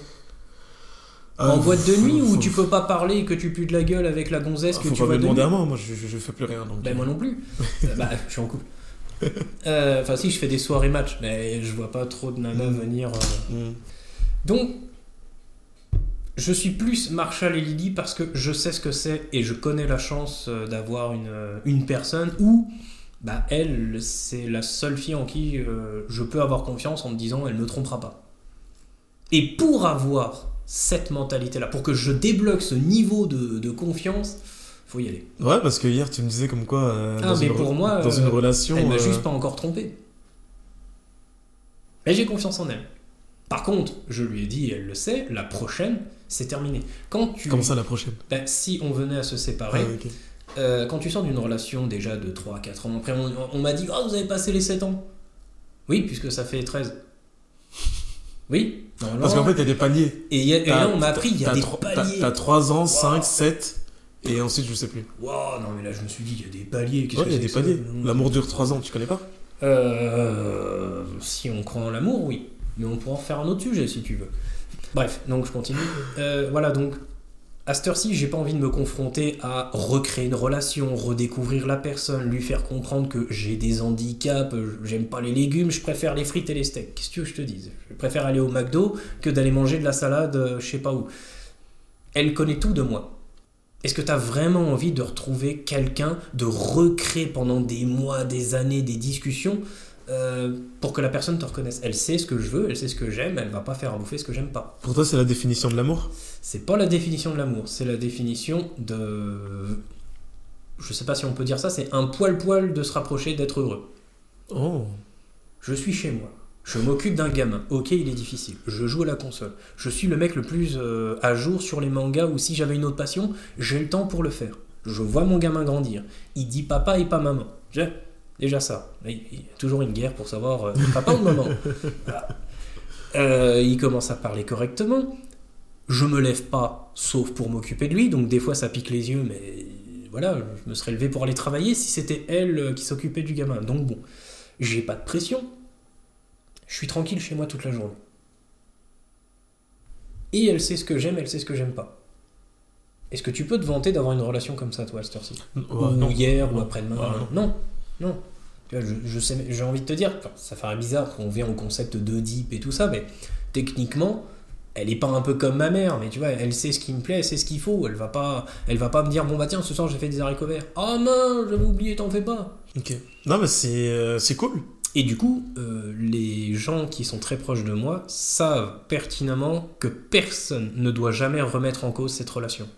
Euh, En boîte de nuit où tu peux pas parler et que tu pues de la gueule avec la gonzesse que Faut tu de demander à moi, moi je, je, je fais plus rien. Donc, Ben moi non plus. Euh, bah, je suis en couple. Euh, Enfin, si, je fais des soirées match, mais je vois pas trop de nanas Mm. venir. euh. Hmm. Donc, je suis plus Marshall et Lily parce que je sais ce que c'est et je connais la chance euh, d'avoir une, une personne où, bah, elle, c'est la seule fille en qui euh, je peux avoir confiance en me disant elle ne trompera pas. Et pour avoir cette mentalité-là, pour que je débloque ce niveau de, de confiance, faut y aller. Ouais, parce que hier tu me disais comme quoi. euh, Ah, dans mais une, pour moi, Dans euh, une relation. Elle m'a euh, juste pas encore trompé. Mais j'ai confiance en elle. Par contre, je lui ai dit, et elle le sait, la prochaine, c'est terminé. Quand tu, Comment ça la prochaine? Ben, si on venait à se séparer, Ah, euh, quand tu sors d'une relation déjà de 3 à 4 ans, après on, on m'a dit, oh, vous avez passé les 7 ans. Oui, puisque ça fait 13. Oui. Parce qu'en fait, il y a des paliers. et, y a- et T'as- là, on m'a appris, il y a des tro- t'as- paliers. T'as 3 ans, 5, 7, et ensuite je sais plus. Wow, non, mais là, je me suis dit, il y a des paliers. Qu'est-ce Ouais, il y a des paliers. L'amour dure 3 ans, tu connais pas? Euh, si on croit en l'amour, oui. Mais on pourra en faire un autre sujet si tu veux. Bref, donc je continue. Euh, voilà, donc à cette heure-ci, j'ai pas envie de me confronter à recréer une relation, redécouvrir la personne, lui faire comprendre que j'ai des handicaps, j'aime pas les légumes, je préfère les frites et les steaks. Qu'est-ce que tu veux que je te dise? Je préfère aller au McDo que d'aller manger de la salade, euh, je sais pas où. Elle connaît tout de moi. Est-ce que tu as vraiment envie de retrouver quelqu'un, de recréer pendant des mois, des années, des discussions euh, pour que la personne te reconnaisse? Elle sait ce que je veux, elle sait ce que j'aime, elle va pas faire à bouffer ce que j'aime pas. Pour toi, c'est la définition de l'amour? C'est pas la définition de l'amour, c'est la définition de. Je sais pas si on peut dire ça, c'est un poil-poil de se rapprocher d'être heureux. Oh. Je suis chez moi. Je m'occupe d'un gamin. Ok, il est difficile. Je joue à la console. Je suis le mec le plus euh, à jour sur les mangas ou si j'avais une autre passion, j'ai le temps pour le faire. Je vois mon gamin grandir. Il dit papa et pas maman. Je- Déjà ça. Il y a toujours une guerre pour savoir euh, papa ou maman. Euh, il commence à parler correctement. Je me lève pas, sauf pour m'occuper de lui. Donc des fois ça pique les yeux, mais voilà, je me serais levé pour aller travailler si c'était elle qui s'occupait du gamin. Donc bon, j'ai pas de pression. Je suis tranquille chez moi toute la journée. Et elle sait ce que j'aime, elle sait ce que j'aime pas. Est-ce que tu peux te vanter d'avoir une relation comme ça, toi, à cette heure-ci Ouais, Ou non. hier, ou après-demain Non, non. Tu vois, je, je sais, j'ai envie de te dire, ça paraît bizarre qu'on vient au concept de deep et tout ça, mais techniquement, elle est pas un peu comme ma mère, mais tu vois, elle sait ce qui me plaît, elle sait ce qu'il faut. Elle va pas, elle va pas me dire bon bah tiens, ce soir j'ai fait des haricots verts. Oh mince, j'avais oublié, t'en fais pas. Ok. Non, mais c'est euh, c'est cool. Et du coup, euh, les gens qui sont très proches de moi savent pertinemment que personne ne doit jamais remettre en cause cette relation.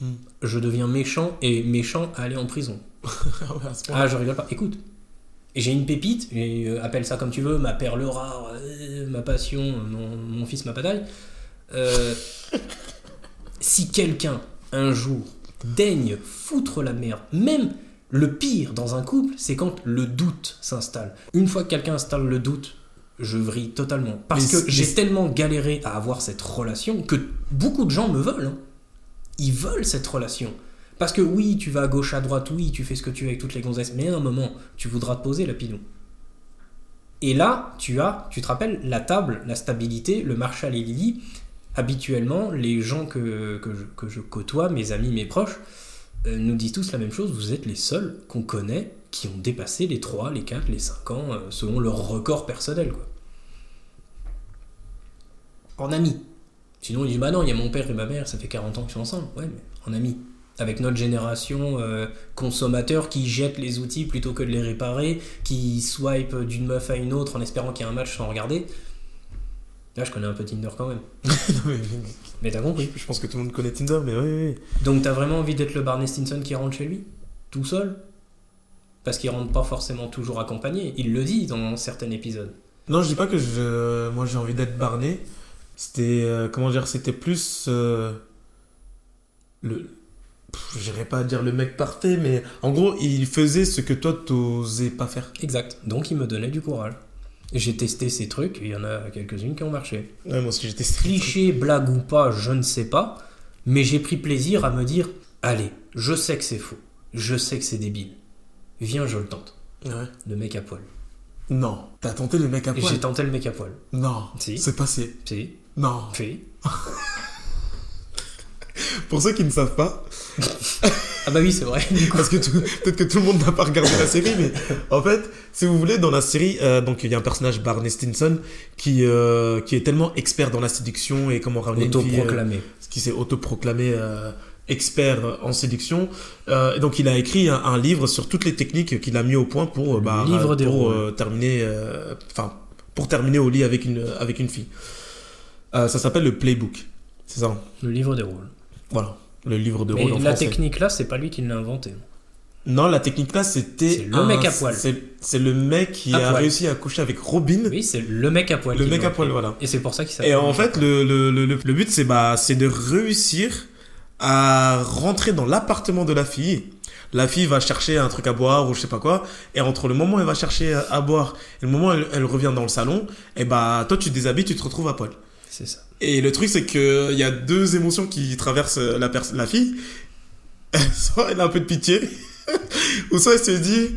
Hmm. Je deviens méchant et méchant à aller en prison. Ah. Ah, je rigole pas. Écoute, j'ai une pépite, et, euh, appelle ça comme tu veux, ma perle rare, euh, ma passion, mon, mon fils, ma bataille. Si quelqu'un, un jour, daigne foutre la merde, même le pire dans un couple, c'est quand le doute s'installe. Une fois que quelqu'un installe le doute, je vrille totalement. Parce Mais que j'ai tellement galéré à avoir cette relation que beaucoup de gens me veulent. hein. Ils veulent cette relation. Parce que oui, tu vas à gauche, à droite, oui, tu fais ce que tu veux avec toutes les gonzesses, mais à un moment, tu voudras te poser, lapidou. Et là, tu as, tu te rappelles, la table, la stabilité, le Marshall et Lily. Habituellement, les gens que, que, je, que je côtoie, mes amis, mes proches, euh, nous disent tous la même chose. Vous êtes les seuls qu'on connaît qui ont dépassé les 3, les 4, les 5 ans, euh, selon leur record personnel. Quoi. En amis. Sinon, ils disent Bah non, il y a mon père et ma mère, ça fait 40 ans qu'ils sont ensemble. Ouais, mais en amis. Avec notre génération euh, consommateur qui jette les outils plutôt que de les réparer, qui swipe d'une meuf à une autre en espérant qu'il y a un match sans regarder. Là, je connais un peu Tinder quand même. Non, mais- Mais t'as compris. je pense que tout le monde connaît Tinder, mais oui, oui. Donc t'as vraiment envie d'être le Barney Stinson qui rentre chez lui Tout seul? Parce qu'il rentre pas forcément toujours accompagné. Il le dit dans certains épisodes. Non, je dis pas que je, moi j'ai envie d'être Barney. C'était, euh, comment dire, c'était plus euh, le, j'irais pas dire le mec parfait, mais en gros, il faisait ce que toi t'osais pas faire. Exact. Donc il me donnait du courage. J'ai testé ces trucs, il y en a quelques-unes qui ont marché. Ouais, moi aussi Cliché, blague ou pas, je ne sais pas. Mais j'ai pris plaisir à me dire Allez, je sais que c'est faux. Je sais que c'est débile. Viens, je le tente. Ouais. Le mec à poil. Non, t'as tenté le mec à poil? j'ai tenté le mec à poil. Non, Si. c'est passé. Si, Non. si. Pour ceux qui ne savent pas, Ah bah oui, c'est vrai. parce que peut-être que tout le monde n'a pas regardé la série, mais en fait, si vous voulez, dans la série, euh, donc il y a un personnage Barney Stinson qui euh, qui est tellement expert dans la séduction et comment ramener une fille, euh, Autoproclamé. qui s'est autoproclamé euh, expert en séduction. Euh, et donc il a écrit un, un livre sur toutes les techniques qu'il a mis au point pour, euh, bah, livre pour euh, terminer, euh, enfin pour terminer au lit avec une avec une fille. Euh, ça s'appelle le playbook, c'est ça. hein? Le livre des rôles. Voilà, le livre de rôle en la français. technique là, c'est pas lui qui l'a inventé. Non, la technique là, c'était le un- mec à poil. C'est le mec qui À a poil. réussi à coucher avec Robin. Oui, c'est le mec à poil. Le mec à poil, voilà. Et c'est pour ça qu'il s'appelle. Et en fait, le, le, le, le- le but, c'est bah, c'est de réussir à rentrer dans l'appartement de la fille. La fille va chercher un truc à boire ou je sais pas quoi. Et entre le moment où elle va chercher à boire et le moment où elle, elle revient dans le salon, et bah, toi, tu te déshabilles, tu te retrouves à poil. C'est ça. Et le truc, c'est que il y a deux émotions qui traversent la, pers- la fille. soit elle a un peu de pitié, ou soit elle se dit,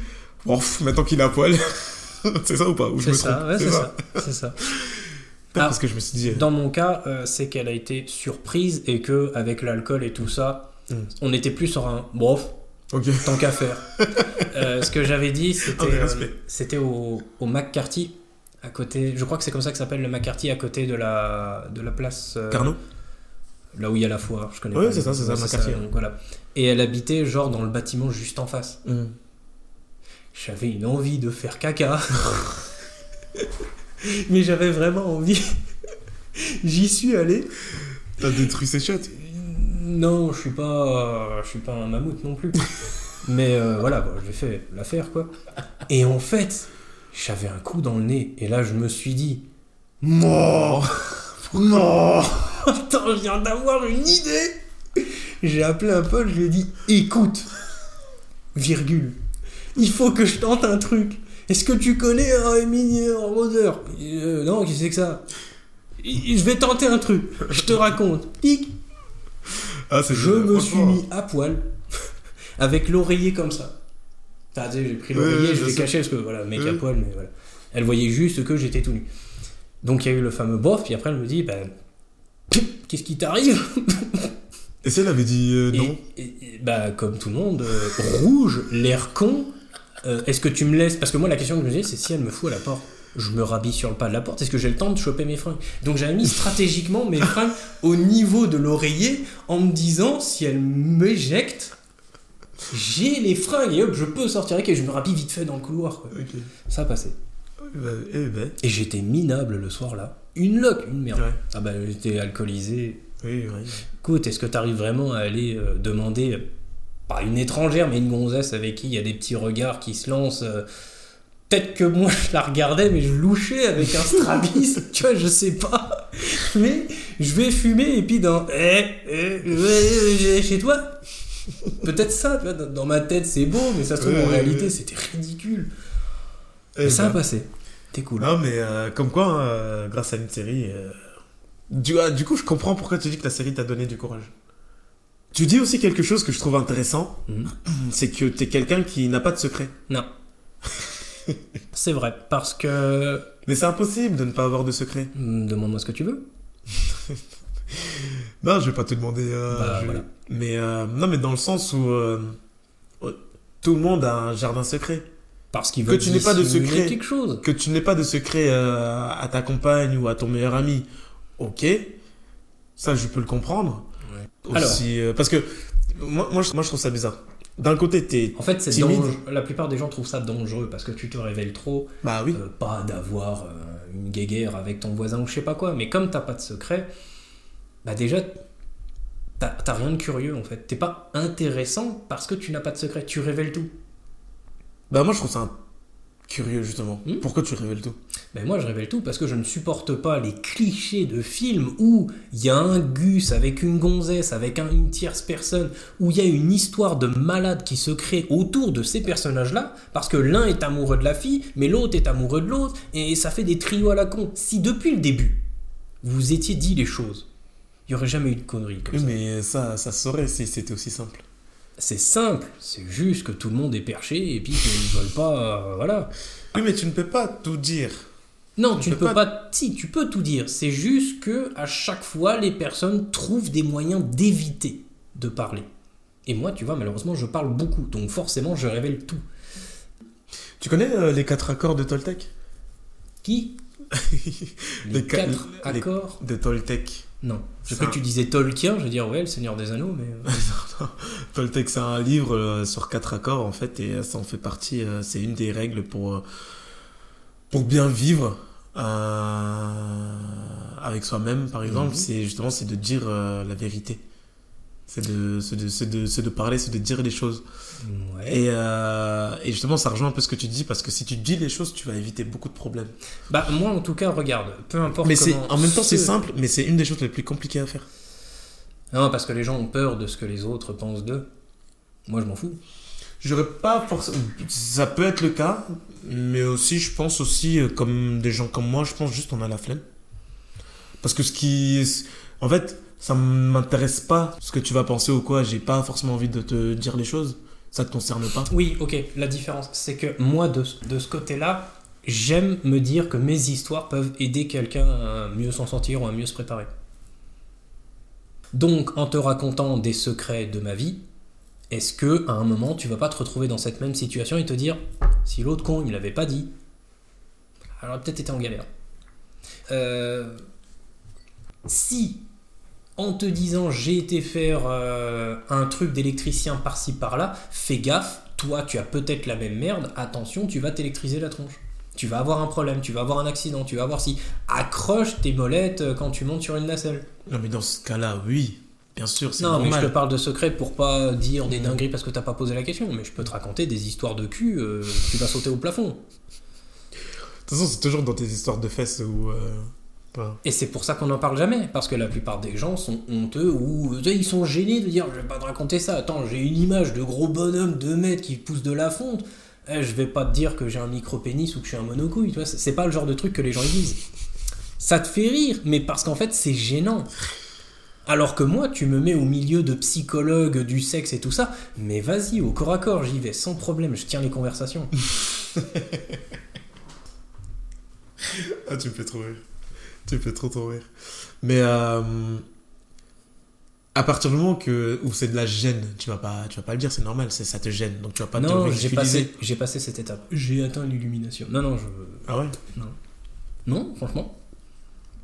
bon, pff, maintenant qu'il est à poil. c'est ça ou pas? Ou je C'est me ça, trompe ouais, c'est ça. C'est ça. Ah. parce que je me suis dit. euh, Dans mon cas, euh, c'est qu'elle a été surprise et que avec l'alcool et tout ça, Hmm. on était plus sur un bof, Ok. tant qu'à faire. Euh, ce que j'avais dit, euh, c'était au, au McCarthy, à côté. Je crois que c'est comme ça que s'appelle le McCarthy, à côté de la de la place. euh, Carnot Là où il y a la foire, je connais Ouais, pas. c'est ça, c'est ça, McCarthy, donc voilà. Et elle habitait genre dans le bâtiment juste en face. Hmm. J'avais une envie de faire caca. Mais j'avais vraiment envie. J'y suis allé. T'as détruit ses chiottes. Non, je suis pas, je suis pas un mammouth non plus. Mais euh, voilà, bon, j'ai fait l'affaire quoi. Et en fait, j'avais un coup dans le nez. Et là, je me suis dit, mort, mort. Attends, je viens d'avoir une idée. J'ai appelé un pote, je lui ai dit, écoute, virgule. Il faut que je tente un truc. Est-ce que tu connais Rémi Roder? Euh, Non, qui c'est que ça? Je vais tenter un truc. Je te raconte. Tic. Ah, Je me suis mis à poil avec l'oreiller comme ça. Dit, j'ai pris l'oreiller, je l'ai caché parce que voilà, mec à poil, mais voilà. Elle voyait juste que j'étais tout nu. Donc il y a eu le fameux bof, puis après elle me dit, ben, qu'est-ce qui t'arrive Et si elle avait dit euh, Et- non et- et, Bah, comme tout le monde, euh, rouge, l'air con. euh, est-ce que tu me laisses? Parce que moi, la question que je me disais, c'est si elle me fout à la porte, je me rhabille sur le pas de la porte, est-ce que j'ai le temps de choper mes fringues? Donc j'avais mis stratégiquement mes fringues au niveau de l'oreiller en me disant, si elle m'éjecte, j'ai les fringues et hop, je peux sortir avec et je me rhabille vite fait dans le couloir. quoi. Ça a passé. Bah, eh ben, Et j'étais minable le soir-là. Une loque, une merde. Ouais. Ah bah j'étais alcoolisé, oui, oui. Écoute, est-ce que tu arrives vraiment à aller euh, demander, pas une étrangère, mais une gonzesse avec qui il y a des petits regards qui se lancent euh, Peut-être que moi je la regardais, mais je louchais avec un strabis, tu vois, je sais pas. Mais je vais fumer et puis dans. Eh, eh, eh, chez toi Peut-être ça, tu vois, dans ma tête c'est beau, mais ça se trouve Ouais, en ouais, réalité ouais. c'était ridicule. Eh Mais ça a ben. passé. T'es cool. Non, mais euh, comme quoi, hein, euh, grâce à une série. euh, Du, ah, du coup, je comprends pourquoi tu dis que la série t'a donné du courage. Tu dis aussi quelque chose que je trouve intéressant Mhm. c'est que t'es quelqu'un qui n'a pas de secret. Non. c'est vrai, parce que. Mais c'est impossible de ne pas avoir de secret. Hmm, Demande-moi ce que tu veux. Non, je vais pas te demander. euh, Bah, je- voilà. Mais euh, non, mais dans le sens où euh, tout le monde a un jardin secret. Parce qu'il Que veut tu n'aies pas de secret. quelque chose. Que tu n'aies pas de secret à ta compagne ou à ton meilleur ami, ok, ça je peux le comprendre. Alors. Aussi, parce que moi, moi, je, moi je trouve ça bizarre. D'un côté, t'es. En fait, c'est. La plupart des gens trouvent ça dangereux parce que tu te révèles trop. Bah oui. Euh, pas d'avoir euh, une guéguerre avec ton voisin ou je sais pas quoi. Mais comme t'as pas de secret, bah déjà, t'as rien de curieux en fait. T'es pas intéressant parce que tu n'as pas de secret. Tu révèles tout. Bah moi je trouve ça un- curieux justement. Hmm. Pourquoi tu révèles tout? Ben moi, je révèle tout parce que je ne supporte pas les clichés de films où il y a un gus avec une gonzesse, avec un- une tierce personne, où il y a une histoire de malade qui se crée autour de ces personnages-là, parce que l'un est amoureux de la fille, mais l'autre est amoureux de l'autre, et ça fait des trios à la con. Si depuis le début, vous étiez dit les choses, il n'y aurait jamais eu de conneries comme Oui, ça. mais ça, ça saurait si c'était aussi simple. C'est simple, c'est juste que tout le monde est perché, et puis qu'ils veulent pas... euh, voilà. Oui, mais tu ne peux pas tout dire. Non, Tu tu ne peux peux pas... Si, tu peux tout dire. C'est juste que à chaque fois, les personnes trouvent des moyens d'éviter de parler. Et moi, tu vois, malheureusement, je parle beaucoup, donc forcément, je révèle tout. Tu connais euh, les quatre accords de Toltec? Qui? Les, quatre les- accords? De Toltec. Non. Je sais que un- tu disais Tolkien, je veux dire, ouais, le Seigneur des Anneaux, mais... euh, Toltec, c'est un livre euh, sur quatre accords en fait, et euh, ça en fait partie. euh, c'est une des règles pour pour bien vivre avec soi-même, par exemple. Mhm. C'est justement c'est de dire la vérité. C'est de de, de de parler, c'est de dire les choses. Ouais. Et, euh, et justement, ça rejoint un peu ce que tu dis parce que si tu dis les choses, tu vas éviter beaucoup de problèmes. Bah, moi, en tout cas, regarde, peu importe Mais comment en même temps c'est ce- simple, mais c'est une des choses les plus compliquées à faire. Non, parce que les gens ont peur de ce que les autres pensent d'eux. Moi, je m'en fous. J'aurais pas forcément. Ça peut être le cas, mais aussi, je pense aussi, euh, comme des gens comme moi, je pense juste on a la flemme. Parce que ce qui. En fait, ça m'intéresse pas ce que tu vas penser ou quoi. J'ai pas forcément envie de te dire les choses. Ça te concerne pas. Oui, ok. La différence, c'est que moi, de, de ce côté-là, j'aime me dire que mes histoires peuvent aider quelqu'un à mieux s'en sortir ou à mieux se préparer. Donc, en te racontant des secrets de ma vie, est-ce que à un moment, tu vas pas te retrouver dans cette même situation et te dire, si l'autre con, il me l'avait pas dit, alors peut-être été en galère. Euh, si en te disant j'ai été faire euh, un truc d'électricien par-ci par-là, fais gaffe, toi tu as peut-être la même merde, attention, tu vas t'électriser la tronche. Tu vas avoir un problème, tu vas avoir un accident, tu vas avoir si. Accroche tes molettes euh, quand tu montes sur une nacelle. Non, mais dans ce cas-là, oui. Bien sûr, c'est Non, mais je normal. te parle de secret pour pas dire des dingueries parce que t'as pas posé la question, mais je peux te raconter des histoires de cul, euh, tu vas sauter au plafond. De toute façon, c'est toujours dans tes histoires de fesses où. euh, Et c'est pour ça qu'on n'en parle jamais, parce que la plupart des gens sont honteux ou ils sont gênés de dire je vais pas te raconter ça. Attends, j'ai une image de gros bonhomme 2 mètres qui pousse de la fonte. Eh, je vais pas te dire que j'ai un micro-pénis ou que je suis un monocouille, tu vois. C'est pas le genre de truc que les gens disent. Ça te fait rire, mais parce qu'en fait, c'est gênant. Alors que moi, tu me mets au milieu de psychologues du sexe et tout ça, mais vas-y, au corps à corps, j'y vais sans problème, je tiens les conversations. Ah, tu me fais trop rire. Tu fais trop trop rire. Mais euh, à partir du moment que, où c'est de la gêne, tu vas pas, tu vas pas le dire, c'est normal, c'est, ça te gêne. Donc tu vas pas te non, j'ai passé, j'ai passé cette étape. J'ai atteint l'illumination. Non, non, je. Ah ouais? Non, franchement.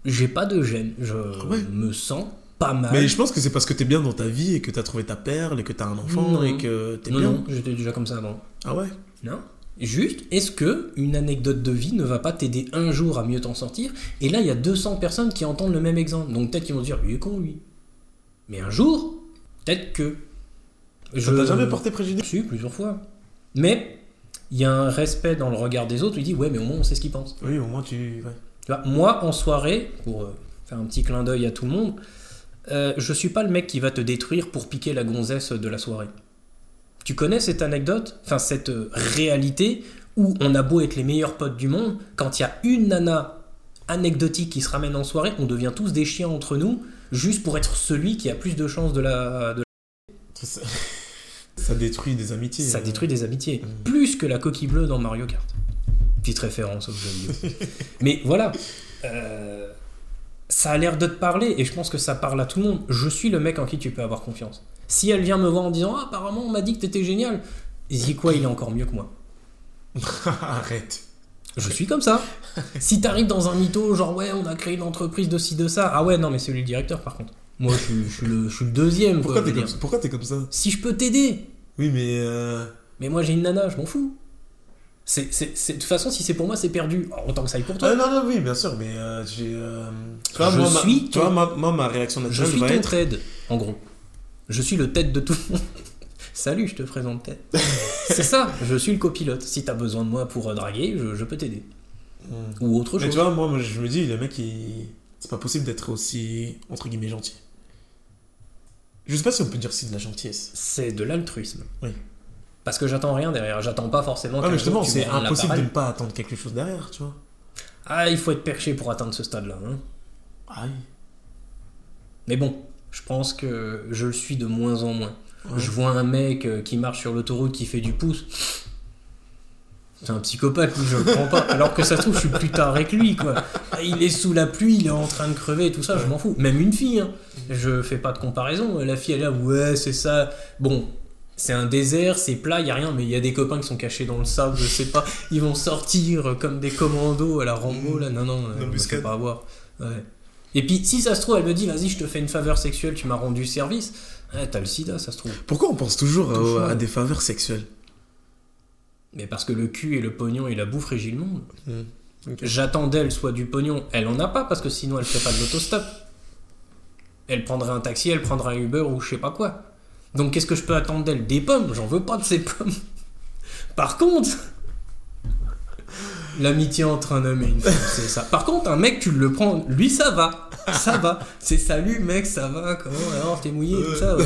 J'ai pas de gêne. Je ouais? me sens pas mal. Mais je pense que c'est parce que t'es bien dans ta vie et que t'as trouvé ta perle et que t'as un enfant Non. et que t'es non, bien. non, j'étais déjà comme ça avant. Ah ouais? Non. Juste, est-ce que une anecdote de vie ne va pas t'aider un jour à mieux t'en sortir? Et là, il y a 200 personnes qui entendent le même exemple. Donc peut-être qu'ils vont se dire, lui est con, lui. Mais un jour, peut-être que. Ça t'a jamais porté préjudice? Si, plusieurs fois. Mais il y a un respect dans le regard des autres. Il dit, ouais, mais au moins on sait ce qu'ils pensent. Oui, au moins tu. ouais. Tu vois, moi, en soirée, pour euh, faire un petit clin d'œil à tout le monde, euh, je suis pas le mec qui va te détruire pour piquer la gonzesse de la soirée. Tu connais cette anecdote, enfin cette euh, réalité où on a beau être les meilleurs potes du monde, quand il y a une nana anecdotique qui se ramène en soirée, on devient tous des chiens entre nous, juste pour être celui qui a plus de chances de la, de Ça, ça détruit des amitiés. Ça euh. détruit des amitiés. Mm. Plus que la coquille bleue dans Mario Kart. Petite référence au jeu vidéo. Mais voilà. euh, ça a l'air de te parler et je pense que ça parle à tout le monde. Je suis le mec en qui tu peux avoir confiance. Si elle vient me voir en disant Ah, apparemment, on m'a dit que t'étais génial. Dis quoi, il est encore mieux que moi. Arrête. Je suis comme ça. si t'arrives dans un mytho, genre ouais, on a créé une entreprise de ci, de ça. Ah ouais, non, mais c'est lui le directeur par contre. Moi, je suis, je suis le, je suis le deuxième. quoi, Pourquoi je t'es comme, ça? Pourquoi t'es comme ça? Si je peux t'aider, Oui, mais. euh, mais moi j'ai une nana, je m'en fous. C'est, de toute façon, si c'est pour moi, c'est perdu. Alors, autant que ça aille pour toi. Ah, non, non, oui, bien sûr, mais euh, j'ai. euh, Tu vois, Je moi, ma- suis tu vois, ton- ma, moi, ma réaction Je naturelle suis va ton être. TED, en gros. Je suis le tête de tout le monde. Salut, je te présente TED. C'est ça, je suis le copilote. Si t'as besoin de moi pour euh, draguer, je, je peux t'aider. Hmm. Ou autre Mais chose. tu vois, moi, je me dis, le mec, il... c'est pas possible d'être aussi, entre guillemets, gentil. Je sais pas si on peut dire si de la gentillesse. C'est de l'altruisme. Oui. Parce que j'attends rien derrière. J'attends pas forcément Ah, mais justement, c'est impossible de ne pas attendre quelque chose derrière, tu vois. Ah, il faut être perché pour atteindre ce stade-là. hein. Ah oui. Mais bon, je pense que je le suis de moins en moins. Ouais. Je vois un mec euh, qui marche sur l'autoroute qui fait du pouce. C'est un psychopathe, lui, je le prends pas. Alors que ça se trouve, je suis plus tard avec lui, quoi. Ah, Il est sous la pluie, il est en train de crever et tout ça, je m'en fous. Même une fille, hein. je fais pas de comparaison. La fille, elle est là, ouais, c'est ça. Bon, c'est un désert, c'est plat, il y a rien, mais il y a des copains qui sont cachés dans le sable, je sais pas. Ils vont sortir comme des commandos à la Rambo, là. Non, non, euh, on ne pas avoir. Ouais. Et puis, si ça se trouve, elle me dit, vas-y, je te fais une faveur sexuelle, tu m'as rendu service. Ouais, T'as le sida, ça se trouve. Pourquoi on pense toujours à- Toujours. à, des faveurs sexuelles Mais parce que le cul et le pognon et la bouffe régit le monde. Ok. J'attends d'elle soit du pognon. Elle en a pas parce que sinon elle ferait pas de l'autostop. Elle prendrait un taxi, elle prendrait un Uber ou je sais pas quoi. Donc qu'est-ce que je peux attendre d'elle? Des pommes? J'en veux pas de ces pommes. Par contre, l'amitié entre un homme et une femme, c'est ça. Par contre, un mec, tu le prends, lui ça va. Ça va. C'est salut mec, ça va Comment alors T'es mouillé tout ça Ouais.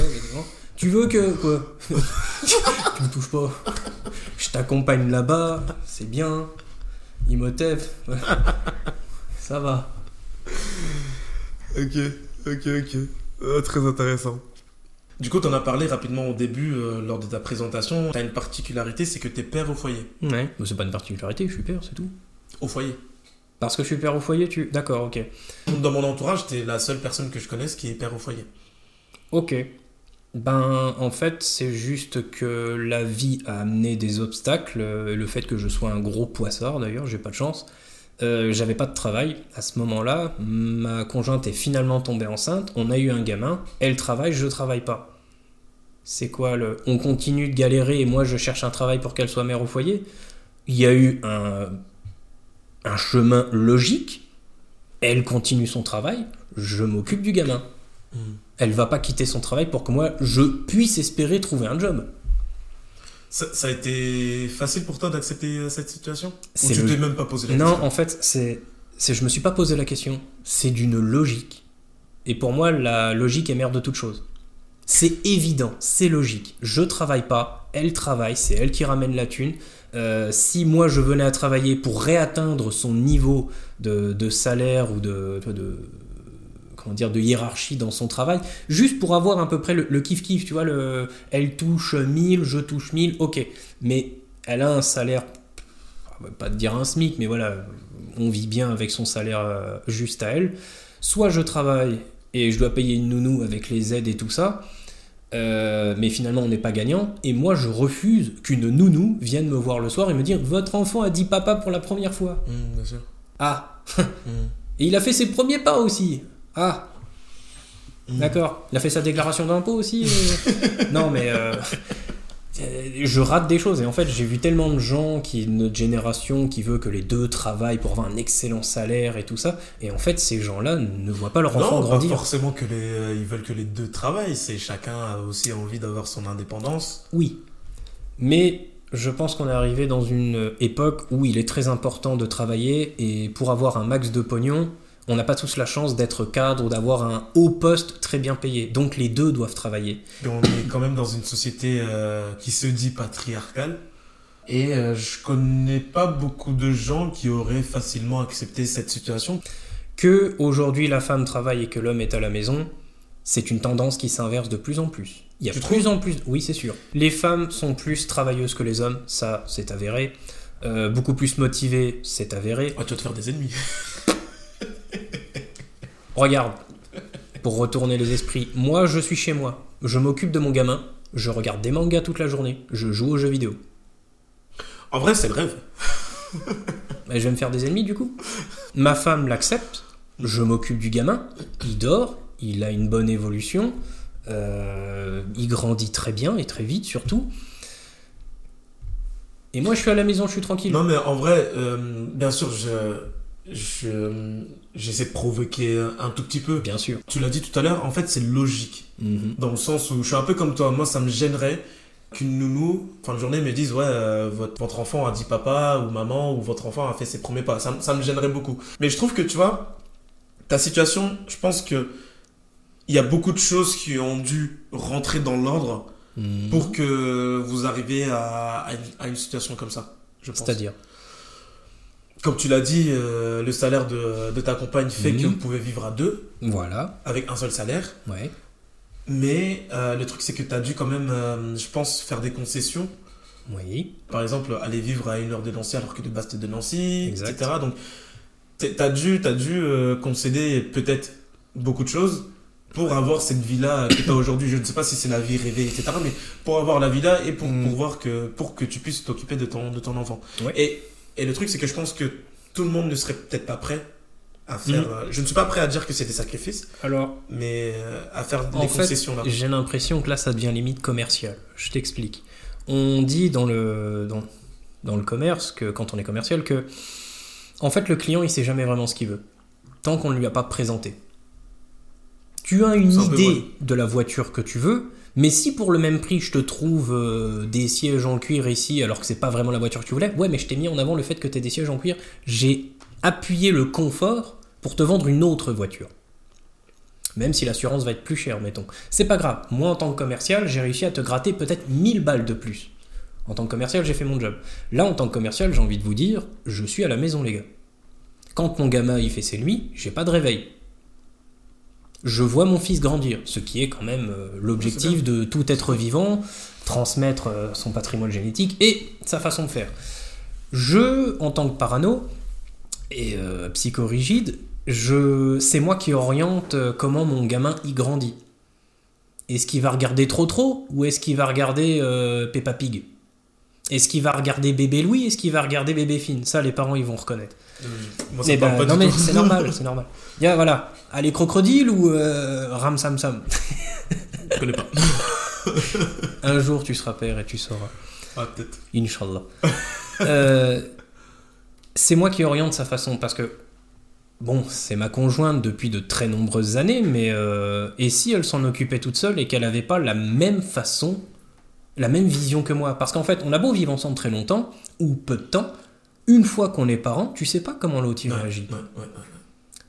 Tu veux que quoi? Tu me touches pas. Je t'accompagne là-bas, c'est bien. Imhotep, ça va. Ok, ok, ok. Euh, très intéressant. Du coup, tu en as parlé rapidement au début, euh, lors de ta présentation. Tu as une particularité, c'est que tu es père au foyer. Ouais. Mais c'est pas une particularité, je suis père, c'est tout. Au foyer. Parce que je suis père au foyer, tu. D'accord, ok. Dans mon entourage, tu es la seule personne que je connaisse qui est père au foyer. Ok. Ben, en fait, c'est juste que la vie a amené des obstacles. euh, Le fait que je sois un gros poissard, d'ailleurs, j'ai pas de chance. Euh, J'avais pas de travail à ce moment-là. Ma conjointe est finalement tombée enceinte. On a eu un gamin. Elle travaille, je travaille pas. C'est quoi le. On continue de galérer et moi je cherche un travail pour qu'elle soit mère au foyer? Il y a eu un, un chemin logique. Elle continue son travail. Je m'occupe du gamin. Elle va pas quitter son travail pour que moi je puisse espérer trouver un job. Ça, ça a été facile pour toi d'accepter euh, cette situation? Ou tu le- t'es même pas posé la Non, question? en fait, c'est, c'est, je me suis pas posé la question. C'est d'une logique. Et pour moi, la logique est mère de toute chose. C'est évident, c'est logique. Je travaille pas, elle travaille, c'est elle qui ramène la thune. Euh, si moi je venais à travailler pour réatteindre son niveau de, de salaire ou de, de, comment dire de hiérarchie dans son travail, juste pour avoir à peu près le, le kiff kiff, tu vois, le, elle touche 1000, je touche 1000, ok, mais elle a un salaire, pas te dire un SMIC, mais voilà, on vit bien avec son salaire euh, juste à elle. Soit je travaille et je dois payer une nounou avec les aides et tout ça, euh, mais finalement on n'est pas gagnant. Et moi je refuse qu'une nounou vienne me voir le soir et me dire Votre enfant a dit papa pour la première fois. Mmh, bien sûr. Ah Mmh. Et il a fait ses premiers pas aussi. Ah Mmh. D'accord. Il a fait sa déclaration d'impôt aussi euh Non mais. euh, Je rate des choses et en fait j'ai vu tellement de gens qui notre génération qui veut que les deux travaillent pour avoir un excellent salaire et tout ça et en fait ces gens-là ne voient pas leur enfant Non, pas grandir. forcément que les, euh, ils veulent que les deux travaillent. C'est chacun a aussi envie d'avoir son indépendance. Oui. Mais je pense qu'on est arrivé dans une époque où il est très important de travailler et pour avoir un max de pognon, on n'a pas tous la chance d'être cadre ou d'avoir un haut poste très bien payé. Donc les deux doivent travailler. Et on est quand même dans une société euh, qui se dit patriarcale. Et euh, je connais pas beaucoup de gens qui auraient facilement accepté cette situation. Que aujourd'hui la femme travaille et que l'homme est à la maison, c'est une tendance qui s'inverse de plus en plus. Il y a Tu plus en plus. Oui, c'est sûr. Les femmes sont plus travailleuses que les hommes, ça c'est avéré. Euh, beaucoup plus motivées, c'est avéré. Ah, tu vas te faire des ennemis. Regarde, pour retourner les esprits, moi je suis chez moi, je m'occupe de mon gamin, je regarde des mangas toute la journée, je joue aux jeux vidéo. En vrai, c'est le rêve. Et je vais me faire des ennemis du coup. Ma femme l'accepte, je m'occupe du gamin, il dort, il a une bonne évolution, euh, il grandit très bien et très vite surtout. Et moi je suis à la maison, je suis tranquille. Non, mais en vrai, euh, bien sûr, je, je, j'essaie de provoquer un tout petit peu. Bien sûr. Tu l'as dit tout à l'heure, en fait, c'est logique. Mhm. Dans le sens où je suis un peu comme toi. Moi, ça me gênerait qu'une nounou, fin de journée, me dise Ouais, euh, votre, votre enfant a dit papa ou maman, ou votre enfant a fait ses premiers pas. Ça, me- ça me gênerait beaucoup. Mais je trouve que, tu vois, ta situation, je pense que il y a beaucoup de choses qui ont dû rentrer dans l'ordre Mhm. pour que vous arriviez à, à une, à une situation comme ça. Je pense. C'est-à-dire? Comme tu l'as dit, euh, le salaire de, de ta compagne fait Mhm. que vous pouvez vivre à deux Voilà, avec un seul salaire. ouais. Mais euh, le truc, c'est que tu as dû quand même, euh, je pense, faire des concessions. Oui, Par exemple, aller vivre à une heure de Nancy alors que de base t'es de Nancy, Exact. etc. Donc, tu as dû, t'as dû concéder peut-être beaucoup de choses pour avoir cette vie-là que tu as aujourd'hui. Je ne sais pas si c'est la vie rêvée, etc. Mais pour avoir la vie-là et pour, Mm. pour, voir que, pour que tu puisses t'occuper de ton, de ton enfant. Ouais. Et, et le truc, c'est que je pense que tout le monde ne serait peut-être pas prêt à faire. Mm. euh, je ne suis pas prêt à dire que c'est des sacrifices, alors mais euh, à faire des fait, concessions là. J'ai l'impression que là, ça devient limite commercial. Je t'explique. On dit dans le, dans, dans le commerce, que quand on est commercial, que en fait, le client, il sait jamais vraiment ce qu'il veut, tant qu'on ne lui a pas présenté. Tu as une C'est un peu idée de la voiture que tu veux, mais si pour le même prix, je te trouve euh, des sièges en cuir ici, alors que c'est pas vraiment la voiture que tu voulais, ouais, mais je t'ai mis en avant le fait que tu des sièges en cuir. J'ai appuyé le confort pour te vendre une autre voiture. Même si l'assurance va être plus chère, mettons. C'est pas grave. Moi, en tant que commercial, j'ai réussi à te gratter peut-être 1000 balles de plus. En tant que commercial, j'ai fait mon job. Là, en tant que commercial, j'ai envie de vous dire, je suis à la maison, les gars. Quand mon gamin il fait ses nuits, j'ai pas de réveil. Je vois mon fils grandir, ce qui est quand même euh, l'objectif de tout être vivant, transmettre euh, son patrimoine génétique et sa façon de faire. Je, en tant que parano et euh, psychorigide, je, c'est moi qui oriente comment mon gamin y grandit. Est-ce qu'il va regarder trop trop ou est-ce qu'il va regarder euh, Peppa Pig? Est-ce qu'il va regarder Bébé Louis? Est-ce qu'il va regarder Bébé Finn? Ça, les parents, ils vont reconnaître. Moi, ça Eh ben, pas non du mais tout. c'est normal, c'est normal. Il y a, voilà, allez crocodile ou euh, ram sam sam? Je connais pas. Un jour tu seras père et tu sauras. Ah, peut-être. Inch'Allah. Euh, c'est moi qui oriente sa façon parce que bon, c'est ma conjointe depuis de très nombreuses années, mais euh, et si elle s'en occupait toute seule et qu'elle n'avait pas la même façon, la même vision que moi Parce qu'en fait, on a beau vivre ensemble très longtemps ou peu de temps, une fois qu'on est parent, tu sais pas comment l'autre Ouais, réagit. ouais, ouais, ouais.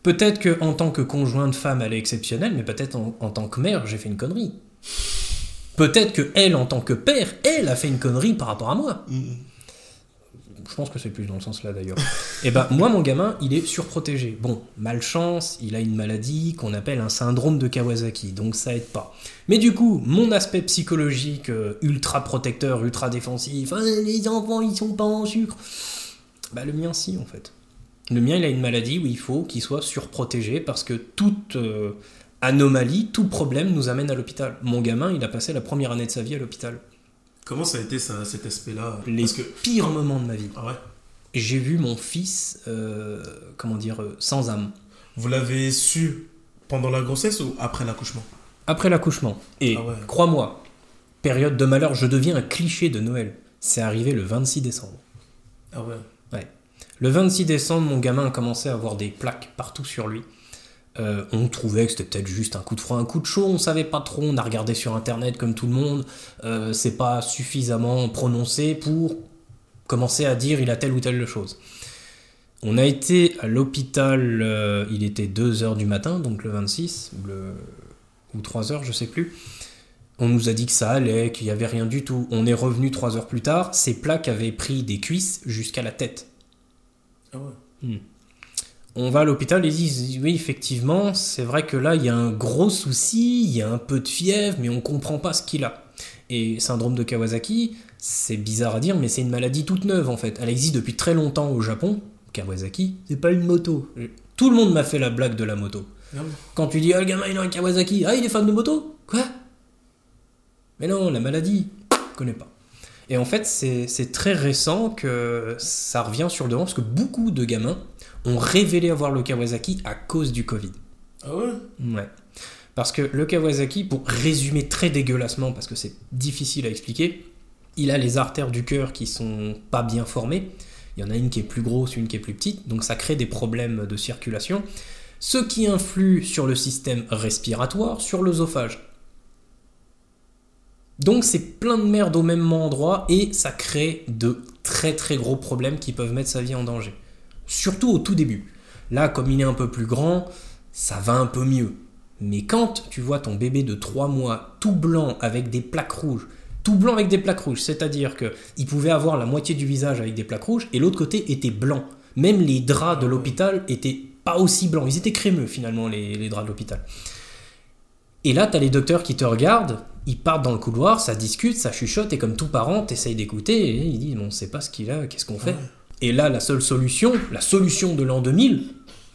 Peut-être que en tant que conjointe femme, elle est exceptionnelle, mais peut-être en, en tant que mère, j'ai fait une connerie. Peut-être que elle, en tant que père, elle a fait une connerie par rapport à moi. Mm, mm. Je pense que c'est plus dans le sens là d'ailleurs. Et ben moi mon gamin, il est surprotégé. Bon, malchance, il a une maladie qu'on appelle un syndrome de Kawasaki, donc ça aide pas. Mais du coup, mon aspect psychologique euh, ultra protecteur, ultra défensif, Ah, les enfants ils sont pas en sucre. Bah le mien si en fait. Le mien il a une maladie où il faut qu'il soit surprotégé parce que toute euh, anomalie, tout problème nous amène à l'hôpital. Mon gamin, il a passé la première année de sa vie à l'hôpital. Comment ça a été ça, cet aspect-là Les Parce que. pires moments de ma vie. Ah ouais. J'ai vu mon fils, euh, comment dire, euh, sans âme. Vous l'avez su pendant la grossesse ou après l'accouchement? Après l'accouchement. Et Ah ouais. crois-moi, période de malheur, je deviens un cliché de Noël. C'est arrivé le 26 décembre. Ah ouais. Le 26 décembre, mon gamin a commencé à avoir des plaques partout sur lui. Euh, on trouvait que c'était peut-être juste un coup de froid, un coup de chaud, on savait pas trop, on a regardé sur internet comme tout le monde. Euh, c'est pas suffisamment prononcé pour commencer à dire il a telle ou telle chose. On a été à l'hôpital, euh, il était 2h du matin, donc le 26, ou, le, ou 3h, je sais plus. On nous a dit que ça allait, qu'il n'y avait rien du tout. On est revenu 3 heures plus tard, ces plaques avaient pris des cuisses jusqu'à la tête. Ah ouais. On va à l'hôpital et ils disent oui effectivement c'est vrai que là il y a un gros souci, il y a un peu de fièvre mais on comprend pas ce qu'il a. Et syndrome de Kawasaki, c'est bizarre à dire mais c'est une maladie toute neuve en fait. Elle existe depuis très longtemps au Japon. Kawasaki, c'est pas une moto. Tout le monde m'a fait la blague de la moto. Quand tu dis ah le gamin il a un Kawasaki, ah il est fan de moto? Quoi? Mais non, la maladie, je connais pas. Et en fait, c'est c'est très récent que ça revient sur le devant parce que beaucoup de gamins ont révélé avoir le Kawasaki à cause du Covid. Ah ouais? Ouais. Parce que le Kawasaki, pour résumer très dégueulassement, parce que c'est difficile à expliquer, il a les artères du cœur qui sont pas bien formées. Il y en a une qui est plus grosse, une qui est plus petite, donc ça crée des problèmes de circulation, ce qui influe sur le système respiratoire, sur l'œsophage. Donc c'est plein de merde au même endroit et ça crée de très très gros problèmes qui peuvent mettre sa vie en danger. Surtout au tout début. Là, comme il est un peu plus grand, ça va un peu mieux. Mais quand tu vois ton bébé de 3 mois tout blanc avec des plaques rouges, tout blanc avec des plaques rouges, c'est-à-dire que il pouvait avoir la moitié du visage avec des plaques rouges et l'autre côté était blanc. Même les draps de l'hôpital étaient pas aussi blancs, ils étaient crémeux finalement les, draps de l'hôpital. Et là, t'as les docteurs qui te regardent, ils partent dans le couloir, ça discute, ça chuchote, et comme tout parent, t'essayes d'écouter, et ils disent, on sait pas ce qu'il a, qu'est-ce qu'on fait? Et là, la seule solution, la solution de l'an 2000,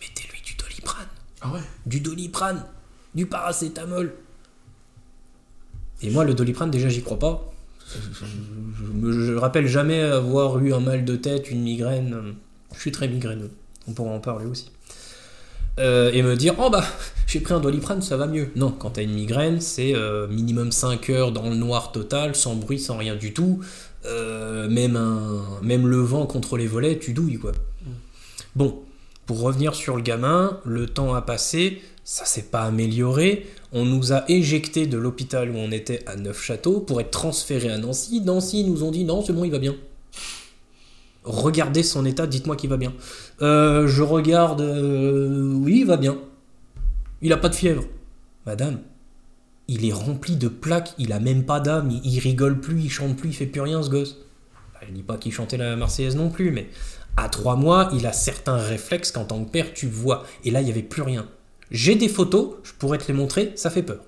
mettez-lui du doliprane Ah ouais du doliprane, du paracétamol. Et moi, le doliprane, déjà, j'y crois pas. Je, me rappelle jamais avoir eu un mal de tête, une migraine. Je suis très migraineux. On pourra en parler aussi. Euh, et me dire, oh bah, j'ai pris un doliprane, ça va mieux. Non, quand t'as une migraine, c'est euh, minimum 5 heures dans le noir total, sans bruit, sans rien du tout. Euh, même, un, même le vent contre les volets, tu douilles, quoi. Bon, pour revenir sur le gamin, le temps a passé, ça s'est pas amélioré. On nous a éjectés de l'hôpital où on était à Neufchâteau pour être transférés à Nancy. Nancy nous ont dit non, c'est bon, il va bien. Regardez son état, dites-moi qu'il va bien. Euh, je regarde, euh, oui, il va bien. Il a pas de fièvre. Madame, il est rempli de plaques, il a même pas d'âme, il, il rigole plus, il chante plus, il fait plus rien ce gosse. Bah, je dis pas qu'il chantait la Marseillaise non plus, mais à trois mois, il a certains réflexes qu'en tant que père, tu vois. Et là, il n'y avait plus rien. J'ai des photos, je pourrais te les montrer, ça fait peur.